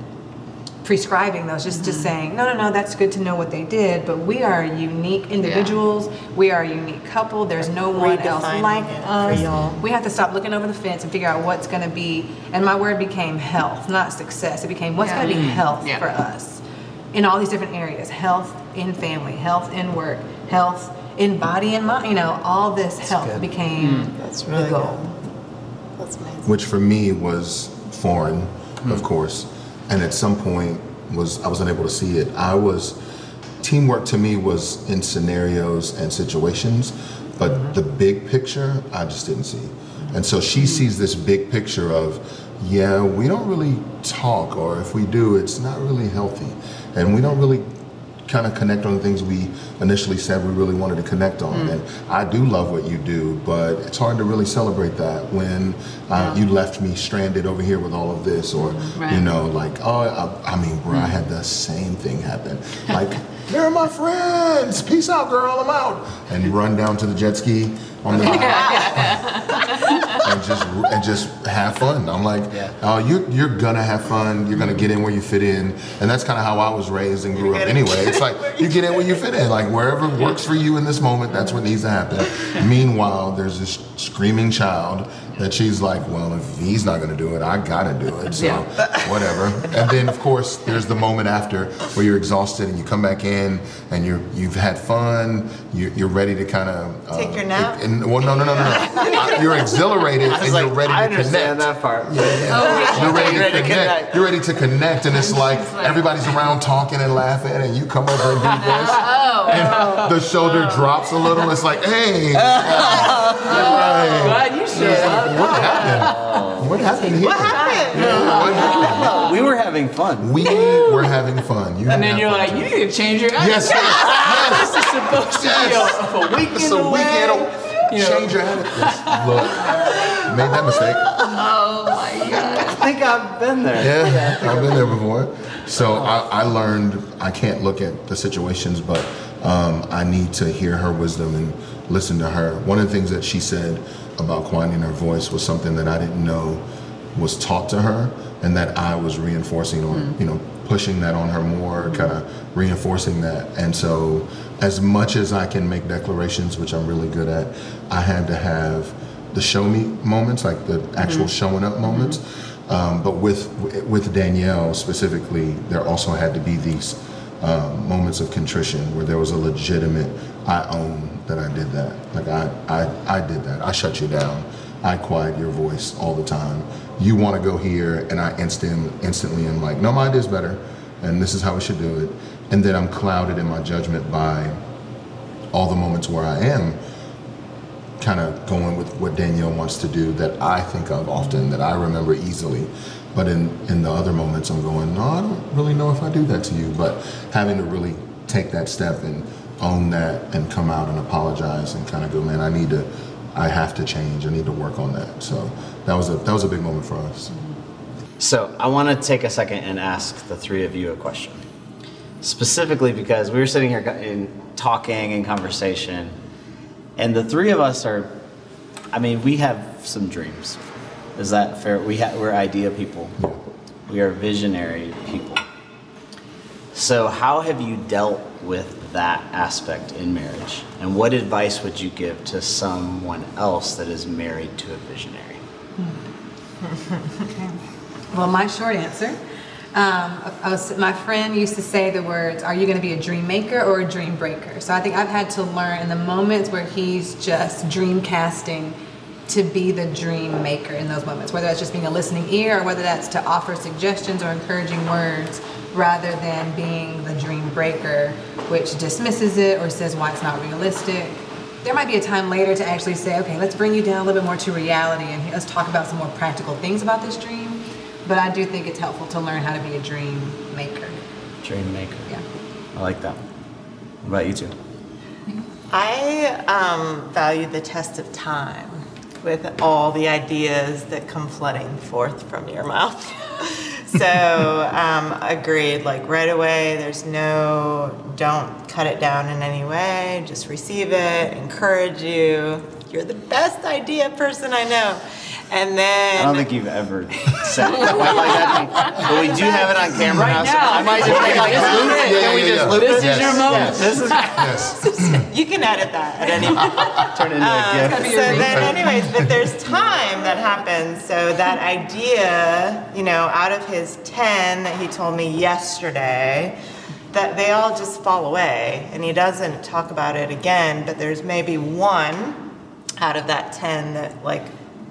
prescribing those, just just mm-hmm. saying, no, no, no, that's good to know what they did, but we are unique individuals. We are a unique couple. There's no one else like us. We have to stop looking over the fence and figure out what's going to be. And my word became health, not success. It became what's Yeah. going to be mm-hmm. health Yeah. for us in all these different areas health in family, health in work, health in body and mind. You know, all this health good. became mm. That's really the goal. That's amazing. which for me was foreign, of mm-hmm. course, and at some point was I was unable to see it. I was teamwork to me was in scenarios and situations, but mm-hmm. the big picture I just didn't see. And so she mm-hmm. sees this big picture of, yeah, we don't really talk, or if we do, it's not really healthy, and we don't really kind of connect on the things we initially said we really wanted to connect on. And I do love what you do, but it's hard to really celebrate that when uh, you left me stranded over here with all of this, or you know, like oh, I, I mean, bro, I had the same thing happen. Like they're my friends. Peace out, girl. I'm out. And you run down to the jet ski on the and just and just have fun. I'm like, Yeah. oh, you you're gonna have fun. You're gonna get in where you fit in, and that's kind of how I was raised and grew up. Anyway, it's like you get in where you fit in. Like wherever works for you in this moment, that's what needs to happen. Meanwhile, there's this screaming child that she's like, well, if he's not gonna do it, I gotta do it. So whatever. And then of course there's the moment after where you're exhausted and you come back in and you're you've had fun. You're, you're ready to kind of uh, Take your nap? And, well, no, no, no, no. no. you're exhilarated and like, you're ready I to understand connect. that part. Oh, yeah. You're ready, Ready to to connect. connect. You're ready to connect, and it's like like- everybody's around talking and laughing, and you come over and do this, and the shoulder drops a little. It's like, hey, right. Glad you showed up. what happened? What happened here? What happened? Yeah, what happened? We were having fun. We were having fun. You And then you're like, too. you need to change your attitude. Yes, yes, This is supposed to be a, a weekend It's a away. weekend. You know. Change your attitude. Yes. Look, made that mistake. Oh my god. I think I've been there. Yeah, I've been there before. So I, I learned I can't look at the situations, but um, I need to hear her wisdom and listen to her. One of the things that she said about quieting her voice was something that I didn't know was taught to her, and that I was reinforcing or you know pushing that on her more, kind of reinforcing that. And so, as much as I can make declarations, which I'm really good at, I had to have the show me moments, like the actual showing up moments. Um, but with with Danielle specifically, there also had to be these um, moments of contrition where there was a legitimate I own that I did that. Like I, I, I did that. I shut you down. I quiet your voice all the time. You want to go here, and I instant instantly am like, no, my is better, and this is how we should do it. And then I'm clouded in my judgment by all the moments where I am kind of going with what Danielle wants to do that I think of often, that I remember easily. But in, in the other moments, I'm going, no, I don't really know if I do that to you. But having to really take that step and own that and come out and apologize and kind of go, man, I need to, I have to change. I need to work on that. So that was a that was a big moment for us. So I want to take a second and ask the three of you a question. Specifically because we were sitting here in talking and conversation, and the three of us are, I mean, we have some dreams. Is that fair? We ha- we're idea people. We are visionary people. So how have you dealt with that aspect in marriage? And what advice would you give to someone else that is married to a visionary? Well, my short answer, um, was, my friend used to say the words, "Are you going to be a dream maker or a dream breaker?" So I think I've had to learn in the moments where he's just dream casting to be the dream maker in those moments, whether that's just being a listening ear or whether that's to offer suggestions or encouraging words rather than being the dream breaker, which dismisses it or says why it's not realistic. There might be a time later to actually say, okay, let's bring you down a little bit more to reality and let's talk about some more practical things about this dream. But I do think it's helpful to learn how to be a dream maker. Dream maker. Yeah. I like that. What about you two? I um, value the test of time with all the ideas that come flooding forth from your mouth. so, um, agreed. Like right away, there's no, don't cut it down in any way. Just receive it, encourage you. You're the best idea person I know. And then. I don't think you've ever said it quite like that. But we do have it on camera Right so. I might just make like Just loop loop it. it. Can we Yeah, just loop This it? is your moment. This is Yes. You can edit that at any point. turn it into a um, gift. So then, anyways, but there's time that happens. So that idea, you know, out of his 10 that he told me yesterday, that they all just fall away. And he doesn't talk about it again, but there's maybe one out of that 10 that, like,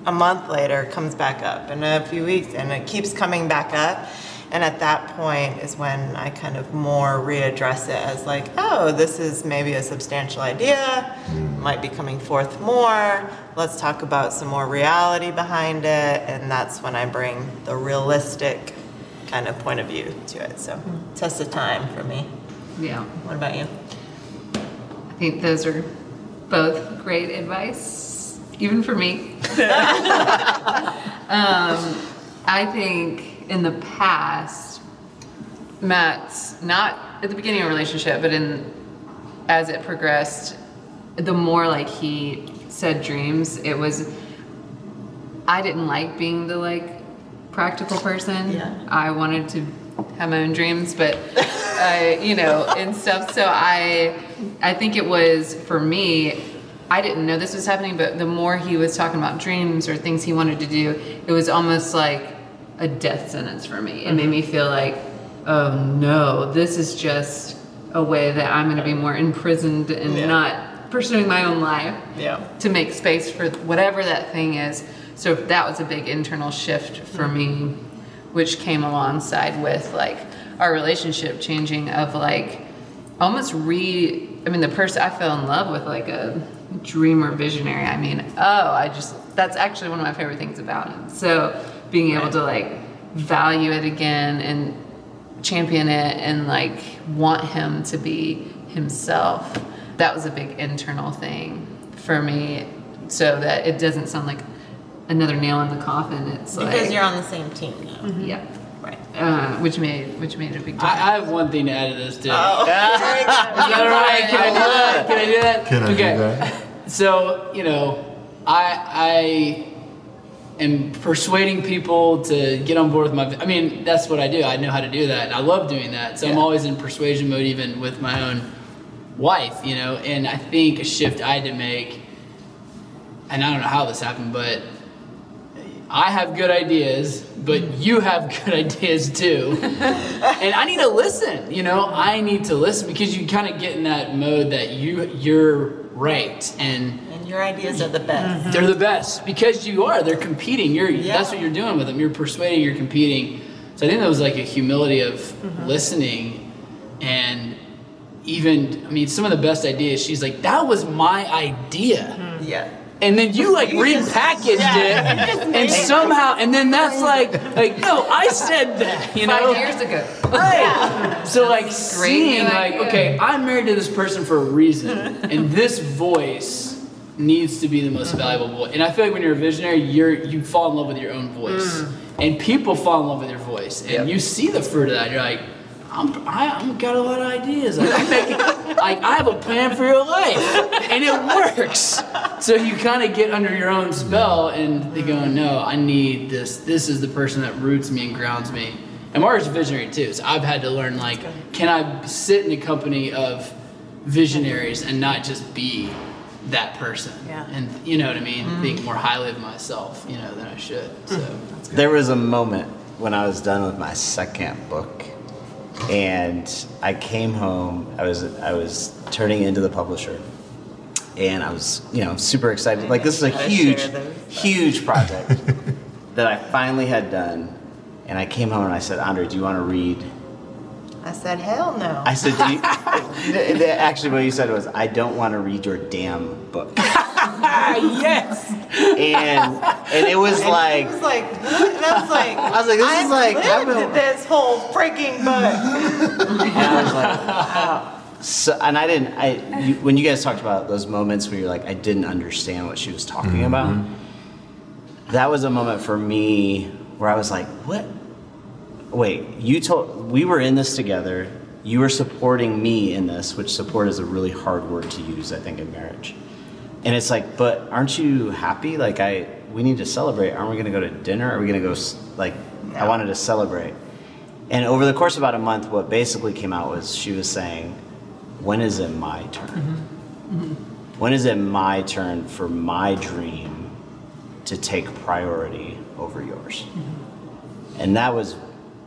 a month later comes back up, and a few weeks, and it keeps coming back up. And at that point is when I kind of more readdress it as like, oh, this is maybe a substantial idea, mm. might be coming forth more. Let's talk about some more reality behind it. And that's when I bring the realistic kind of point of view to it. So, test of time for me. Yeah. What about you? I think those are both great advice, even for me. um, I think in the past, Matt's not at the beginning of a relationship, but in as it progressed, the more like he said dreams, it was. I didn't like being the like practical person. Yeah. I wanted to have my own dreams, but I, you know, and stuff. So I, I think it was for me. I didn't know this was happening, but the more he was talking about dreams or things he wanted to do, it was almost like a death sentence for me. It made mm-hmm. me feel like, oh no, this is just a way that I'm going to be more imprisoned and Yeah. not pursuing my own life Yeah. to make space for whatever that thing is. So that was a big internal shift for mm-hmm. me, which came alongside with like our relationship changing of like almost re. I mean, the person I fell in love with, like a dreamer visionary. I mean, oh, I just that's actually one of my favorite things about him. So being able to like value it again and champion it and like want him to be himself. That was a big internal thing for me so that it doesn't sound like another nail in the coffin. It's like Because you're on the same team now. yeah. Right. Uh, which made which made a big difference. I, I have one thing to add to this too. Oh, Is that all right? Can I do that? Can I do that? Can I do okay. that? So you know, I I am persuading people to get on board with my. I mean, that's what I do. I know how to do that, and I love doing that. So I'm always in persuasion mode, even with my own wife. You know, and I think a shift I had to make, and I don't know how this happened, but I have good ideas, but you have good ideas too. and I need to listen, you know, I need to listen because you kind of get in that mode that you you're right and And your ideas are the best. Mm-hmm. they're the best because you are. They're competing. You're Yeah. that's what you're doing with them. You're persuading, you're competing. So I think that was like a humility of mm-hmm. listening and even I mean some of the best ideas she's like that was my idea. Yeah. And then you like You repackaged yeah, it, and it. somehow, and then that's like, like no, I said that, you know. Five years ago. Right. So like seeing like, okay, I'm married to this person for a reason, and this voice needs to be the most valuable voice. And I feel like when you're a visionary, you're you fall in love with your own voice, and people fall in love with your voice, and Yep. you see the fruit of that. You're like. I'm, I, I'm got a lot of ideas. Like, I'm making, I have a plan for your life, and it works. So you kind of get under your own spell, and they go, "No, I need this. This is the person that roots me and grounds me." And Mara's a visionary too, so I've had to learn like, can I sit in a company of visionaries and not just be that person? Yeah. And you know what I mean? Think more highly of myself, you know, than I should. So. There was a moment when I was done with my second book, and I came home. I was I was turning into the publisher, and I was you know super excited. Like this is a huge, huge project that I finally had done, and I came home and I said, Andre, do you want to read? I said, hell no. I said, do you, actually, what you said was, I don't want to read your damn book. Ah, yes. and and it was like It was like, what? I was like, I was like, this I've like- lived I've been- this whole freaking book. And I was like, wow. So, and I didn't, I, you, when you guys talked about those moments where you're like, I didn't understand what she was talking about, that was a moment for me where I was like, what? Wait, you told, we were in this together. You were supporting me in this, which support is a really hard word to use, I think, in marriage. And it's like, but aren't you happy? Like, I, we need to celebrate. Aren't we going to go to dinner? Are we going to go, like, I wanted to celebrate. And over the course of about a month, what basically came out was she was saying, when is it my turn? Mm-hmm. Mm-hmm. When is it my turn for my dream to take priority over yours? Mm-hmm. And that was,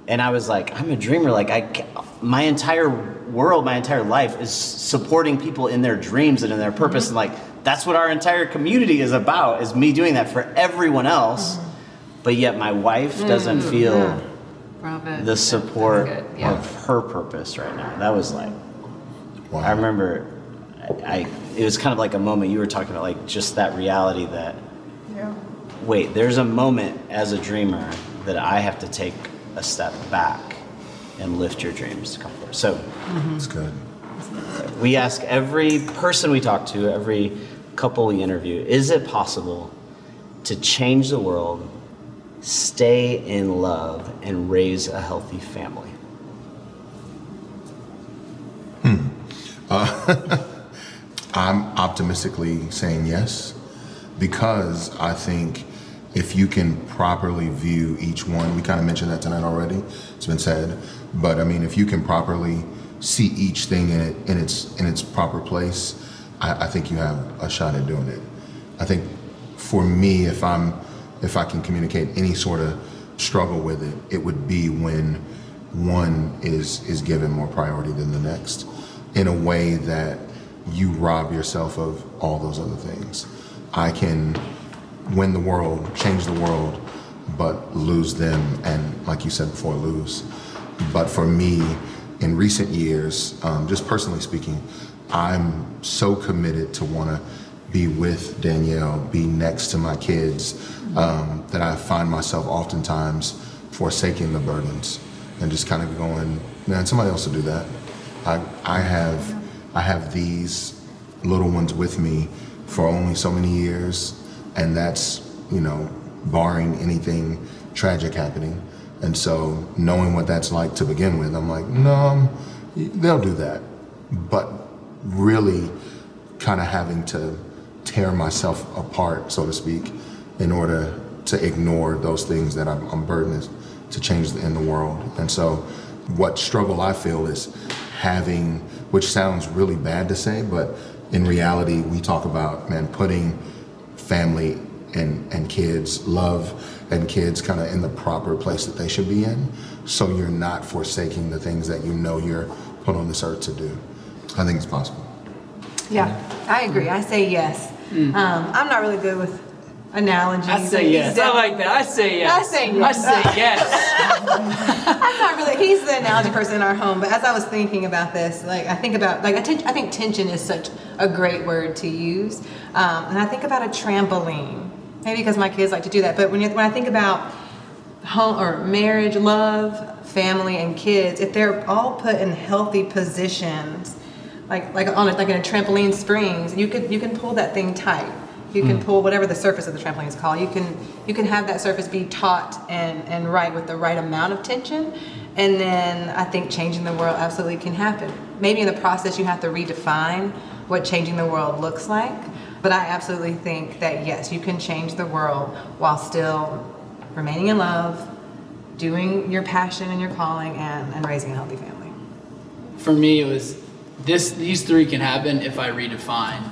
and I was like, I'm a dreamer. Like, I, my entire world, my entire life is supporting people in their dreams and in their purpose. And like, that's what our entire community is about, is me doing that for everyone else. Mm-hmm. But yet my wife doesn't mm-hmm. feel Bravo. the support yeah. of her purpose right now. That was like, Wow. I remember, I, I it was kind of like a moment you were talking about, like just that reality that, yeah. wait, there's a moment as a dreamer that I have to take a step back and lift your dreams to come forward. So It's good. we ask every person we talk to, every couple we interview, is it possible to change the world, stay in love, and raise a healthy family? Hmm. I'm optimistically saying yes because I think if you can properly view each one, we kind of mentioned that tonight already. It's been said, but I mean, if you can properly see each thing in it in its in its proper place, I, I think you have a shot at doing it. I think for me, if I'm if I can communicate any sort of struggle with it, it would be when one is is given more priority than the next in a way that you rob yourself of all those other things. I can win the world, change the world, but lose them, and like you said before, lose. But for me, in recent years, um, just personally speaking, I'm so committed to want to be with Danielle, be next to my kids, um, that I find myself oftentimes forsaking the burdens and just kind of going, man, somebody else will do that. I, I have I have these little ones with me for only so many years, and that's you know barring anything tragic happening. And so knowing what that's like to begin with, I'm like, no, they'll do that. But really, kind of having to tear myself apart, so to speak, in order to ignore those things that I'm, I'm burdened to change in the world. And so, what struggle I feel is having, which sounds really bad to say, but in reality, we talk about, man, putting family and, and kids, love and kids kind of in the proper place that they should be in. So you're not forsaking the things that you know you're put on this earth to do. I think it's possible. Yeah, I agree. I say yes. Um, I'm not really good with analogies. I say yes. I like that. I say yes. I say yes. I say yes. I'm not really. He's the analogy person in our home. But as I was thinking about this, like I think about like I, I think tension is such a great word to use, um, and I think about a trampoline. Maybe because my kids like to do that. But when you, when I think about home or marriage, love, family, and kids, if they're all put in healthy positions, like like on a, like in a trampoline springs, you could you can pull that thing tight. You can hmm. pull whatever the surface of the trampoline is called. You can you can have that surface be taut and and right with the right amount of tension, and then I think changing the world absolutely can happen. Maybe in the process you have to redefine what changing the world looks like, but I absolutely think that yes, you can change the world while still remaining in love, doing your passion and your calling, and, and raising a healthy family. For me, it was this. These three can happen if I redefine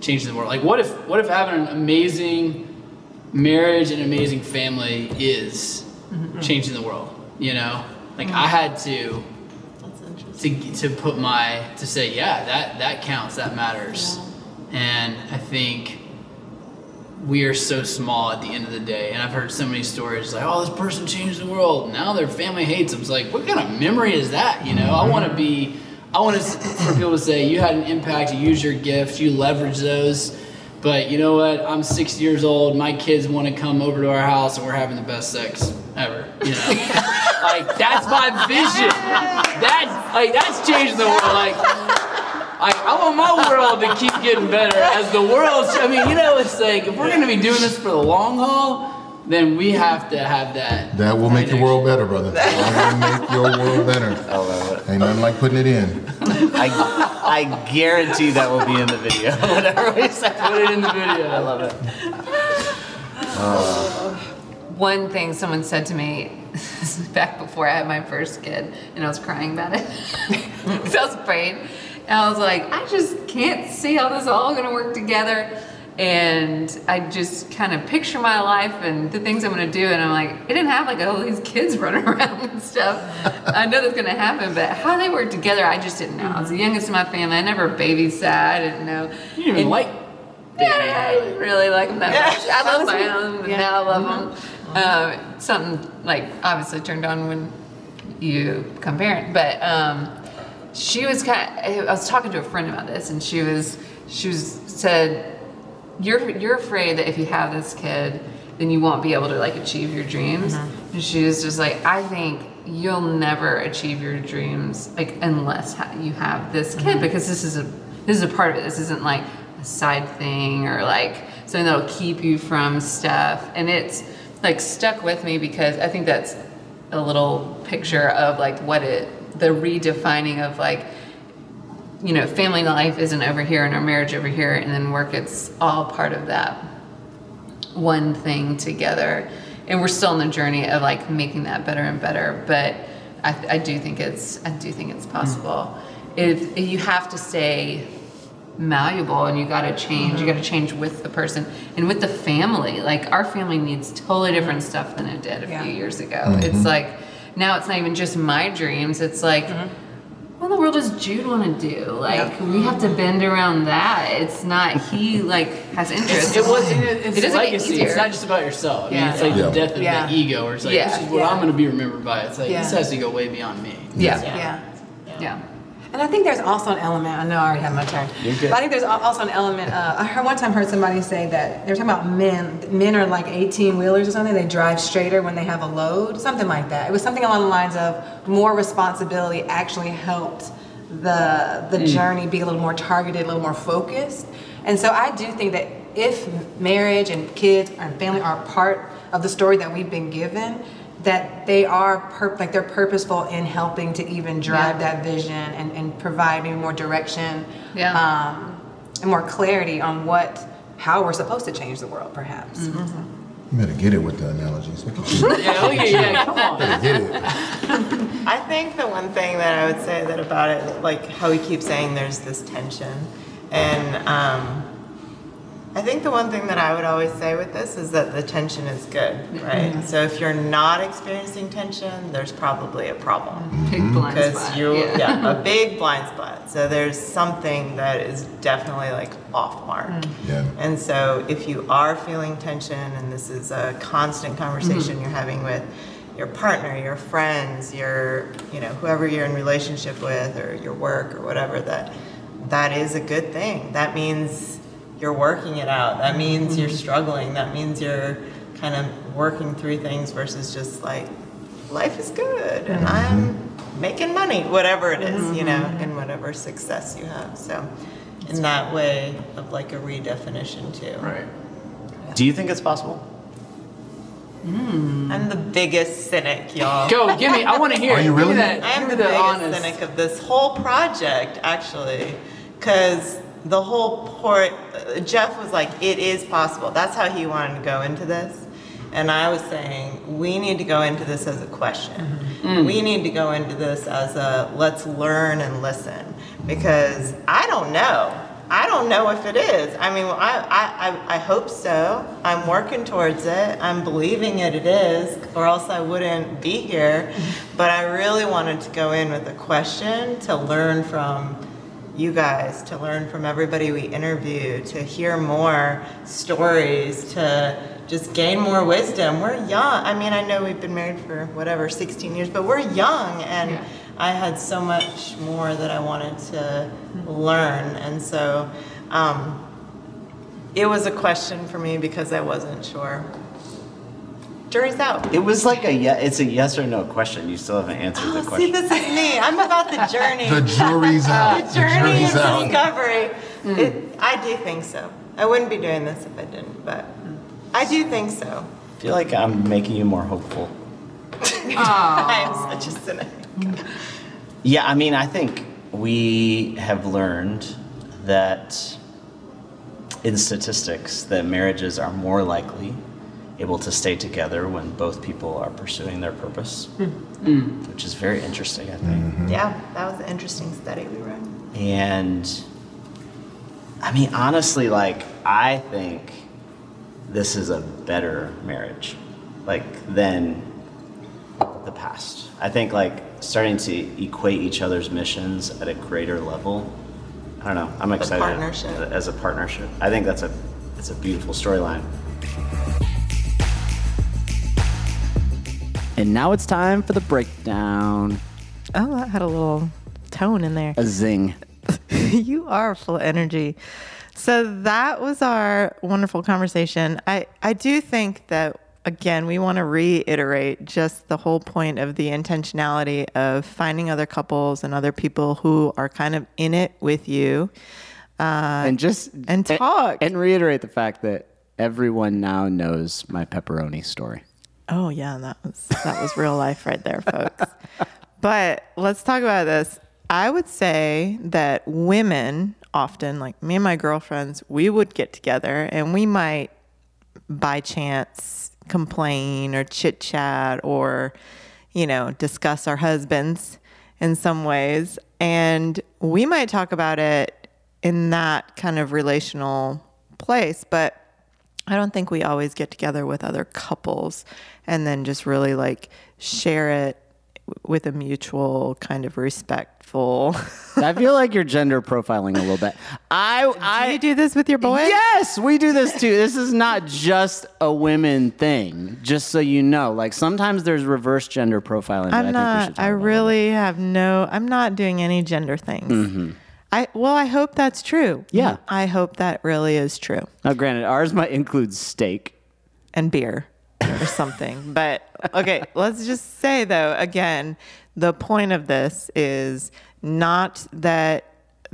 changing the world. Like, what if what if having an amazing marriage and amazing family is mm-hmm. changing the world? You know, like mm-hmm. I had to to to put my to say yeah that that counts that matters, and I think we are so small at the end of the day. And I've heard so many stories like, oh, this person changed the world. Now their family hates them. It's like, what kind of memory is that? You know, I want to mm-hmm. be, I want to, for people to say, you had an impact, you used your gifts, you leverage those, But you know what? I'm 60 years old. My kids want to come over to our house, and we're having the best sex ever. You know, like that's my vision. That's like that's changing the world. Like. I, I want my world to keep getting better as the world. I mean, you know, it's like if we're gonna be doing this for the long haul, then we have to have that. That will make your world better, brother. That will make your world better. I love it. Ain't nothing like putting it in. I, I guarantee that will be in the video. Whatever we say. Put it in the video. I love it. Uh, one thing someone said to me back before I had my first kid, and I was crying about it because I was afraid. And I was like, I just can't see how this is all going to work together. And I just kind of picture my life and the things I'm going to do, and I'm like, it didn't have like all these kids running around and stuff. I know that's going to happen, but how they work together, I just didn't know. I was the youngest in my family. I never babysat. I didn't know. You didn't even And- like. yeah, I didn't really like them that much. I love my own, Yeah. now I love them. Um, something like obviously turned on when you become parent, but um, she was kind. Of, I was talking to a friend about this, and she was she was said, "You're you're afraid that if you have this kid, then you won't be able to like achieve your dreams." Mm-hmm. And she was just like, "I think." You'll never achieve your dreams like unless ha- you have this kid mm-hmm. because this is a this is a part of it. This isn't like a side thing or like something that'll keep you from stuff. And it's like stuck with me because I think that's a little picture of like what it, the redefining of like, you know, family life isn't over here and our marriage over here and then work, it's all part of that one thing together. And we're still on the journey of like making that better and better. But I, I do think it's, I do think it's possible. Mm. If, if you have to stay malleable and you got to change you mm-hmm. got to change with the person and with the family like our family needs totally different mm-hmm. stuff than it did a Yeah. few years ago mm-hmm. it's like now it's not even just my dreams it's like what in the world does jude want to do like we have to bend around that it's not he like has interest It was. It, it's It doesn't legacy. It's not just about yourself. I mean, Yeah. it's like Yeah. the death of Yeah. the ego, where it's like, Yeah. this is what Yeah. I'm going to be remembered by. It's like Yeah. this has to go way beyond me. yeah Yeah. yeah And I think there's also an element. I know I already had my turn. But I think there's also an element. Uh, I heard one time heard somebody say that they're talking about men. Men are like 18 wheelers or something. They drive straighter when they have a load, something like that. It was something along the lines of more responsibility actually helped the the journey be a little more targeted, a little more focused. And so I do think that if marriage and kids and family are part of the story that we've been given, that they are pur- like they're purposeful in helping to even drive Yeah. that vision and, and provide maybe more direction Yeah. um, and more clarity on what how we're supposed to change the world perhaps Mm-hmm. You better get it with the analogies. Look at. Yeah, yeah, come on. Better get it. I think the one thing that I would say that about it, like how we keep saying there's this tension, and um, I think the one thing that I would always say with this is that the tension is good, right? So if you're not experiencing tension, there's probably a problem big blind because spot you, yeah. yeah, a big blind spot. So there's something that is definitely like off mark. Mm. Yeah. And so if you are feeling tension, and this is a constant conversation mm-hmm. you're having with your partner, your friends, your, you know, whoever you're in relationship with, or your work, or whatever, that that is a good thing. That means you're working it out. That means you're struggling. That means you're kind of working through things versus just like life is good and mm-hmm. I'm making money, whatever it is, you know, mm-hmm. and whatever success you have. So, in that way of like a redefinition too. Right. Do you think it's possible? Hmm. I'm the biggest cynic, y'all. Go, give me. I want to hear. Are you Give really? that. I am the the biggest honest. cynic of this whole project, actually, because the whole port. uh, Jeff was like, "It is possible." That's how he wanted to go into this, and I was saying we need to go into this as a question. We need to go into this as a let's learn and listen, because I don't know. I don't know if it is. I mean, I, I, I, I hope so. I'm working towards it. I'm believing it, it is, or else I wouldn't be here. But I really wanted to go in with a question to learn from you guys, to learn from everybody we interview, to hear more stories, to just gain more wisdom. We're young. I mean, I know we've been married for whatever, 16 years, but we're young and Yeah. I had so much more that I wanted to learn. And so, um, it was a question for me because I wasn't sure. Jury's out. It was like a yeah. It's a yes or no question. You still haven't answered the Oh, see, question. this is me. I'm about the journey. The jury's out. the journey jury's and out. discovery. Hmm. It, I do think so. I wouldn't be doing this if I didn't, but I do think so. I feel like I'm making you more hopeful. I'm such a cynic. Yeah, I mean, I think we have learned that in statistics that marriages are more likely able to stay together when both people are pursuing their purpose, hmm. Hmm. which is very interesting, I think. Mm-hmm. Yeah, that was an interesting study we read. And I mean, honestly, like, I think this is a better marriage, like, than the past. I think, like, starting to equate each other's missions at a greater level. I don't know. I'm excited as a partnership. I think that's a it's a beautiful storyline. And now it's time for the breakdown. Oh, that had a little tone in there. A zing. you are full of energy. So that was our wonderful conversation. I, I do think that, again, we want to reiterate just the whole point of the intentionality of finding other couples and other people who are kind of in it with you. Uh, and just and talk. and, reiterate the fact that everyone now knows my pepperoni story. Oh yeah, that was that was real life right there, folks. but let's talk about this. I would say that women often, like me and my girlfriends, we would get together and we might by chance complain or chit chat or, you know, discuss our husbands in some ways. And we might talk about it in that kind of relational place, but I don't think we always get together with other couples and then just really like share it with a mutual kind of respectful. I feel like you're gender profiling a little bit. I do I you do this with your boys? Yes, we do this too. This is not just a women thing. Just so you know, like sometimes there's reverse gender profiling. that I I'm think we not. I about. really have no. I'm not doing any gender things. Mm-hmm. I well, I hope that's true. Yeah. I hope that really is true. Now, granted, ours might include steak. and beer or something. but okay, let's just say though, again, the point of this is not that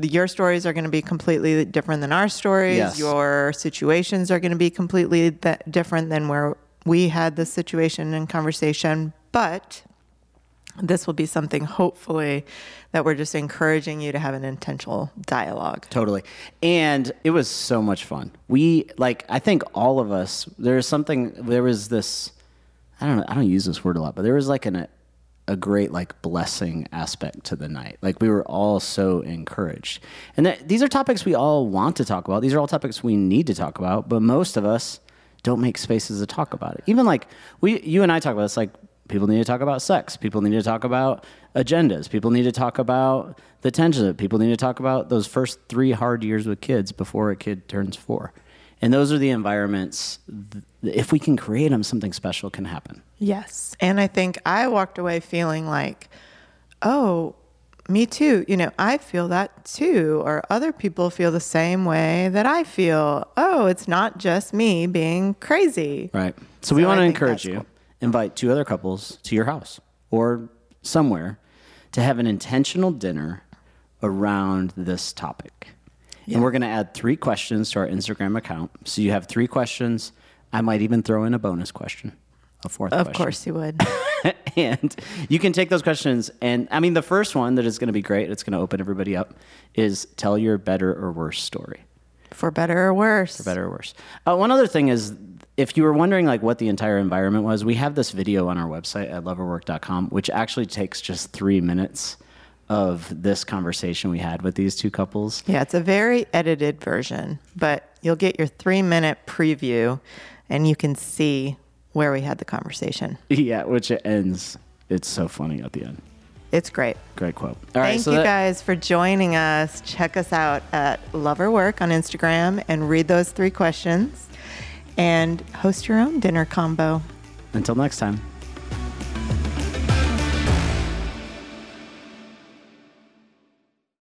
your stories are going to be completely different than our stories. Yes. Your situations are going to be completely th- different than where we had this situation and conversation. But this will be something hopefully that we're just encouraging you to have an intentional dialogue. Totally. And it was so much fun. We like I think all of us there's something there was this I don't know, I don't use this word a lot, but there was like an a great like blessing aspect to the night. Like we were all so encouraged. And that, these are topics we all want to talk about. These are all topics we need to talk about, but most of us don't make spaces to talk about it. Even like we you and I talk about this like people need to talk about sex. People need to talk about agendas. People need to talk about the tension of it. People need to talk about those first three hard years with kids before a kid turns four. And those are the environments, th- if we can create them, something special can happen. Yes. And I think I walked away feeling like, oh, me too. You know, I feel that too. Or other people feel the same way that I feel. Oh, it's not just me being crazy. Right. So, we want to encourage you, cool. Invite two other couples to your house or somewhere to have an intentional dinner around this topic. And we're going to add three questions to our Instagram account. So you have three questions. I might even throw in a bonus question, a fourth Of question. course you would. and you can take those questions. And I mean, the first one that is going to be great, it's going to open everybody up, is tell your better or worse story. For better or worse. For better or worse. Uh, one other thing is, if you were wondering like what the entire environment was, we have this video on our website at lovework.com, which actually takes just three minutes of this conversation we had with these two couples. Yeah, it's a very edited version, but you'll get your three minute preview and you can see where we had the conversation. yeah, which it ends. It's so funny at the end. It's great. Great quote. All right, Thank so you that- guys for joining us. Check us out at Love Work on Instagram and read those three questions and host your own dinner combo. Until next time.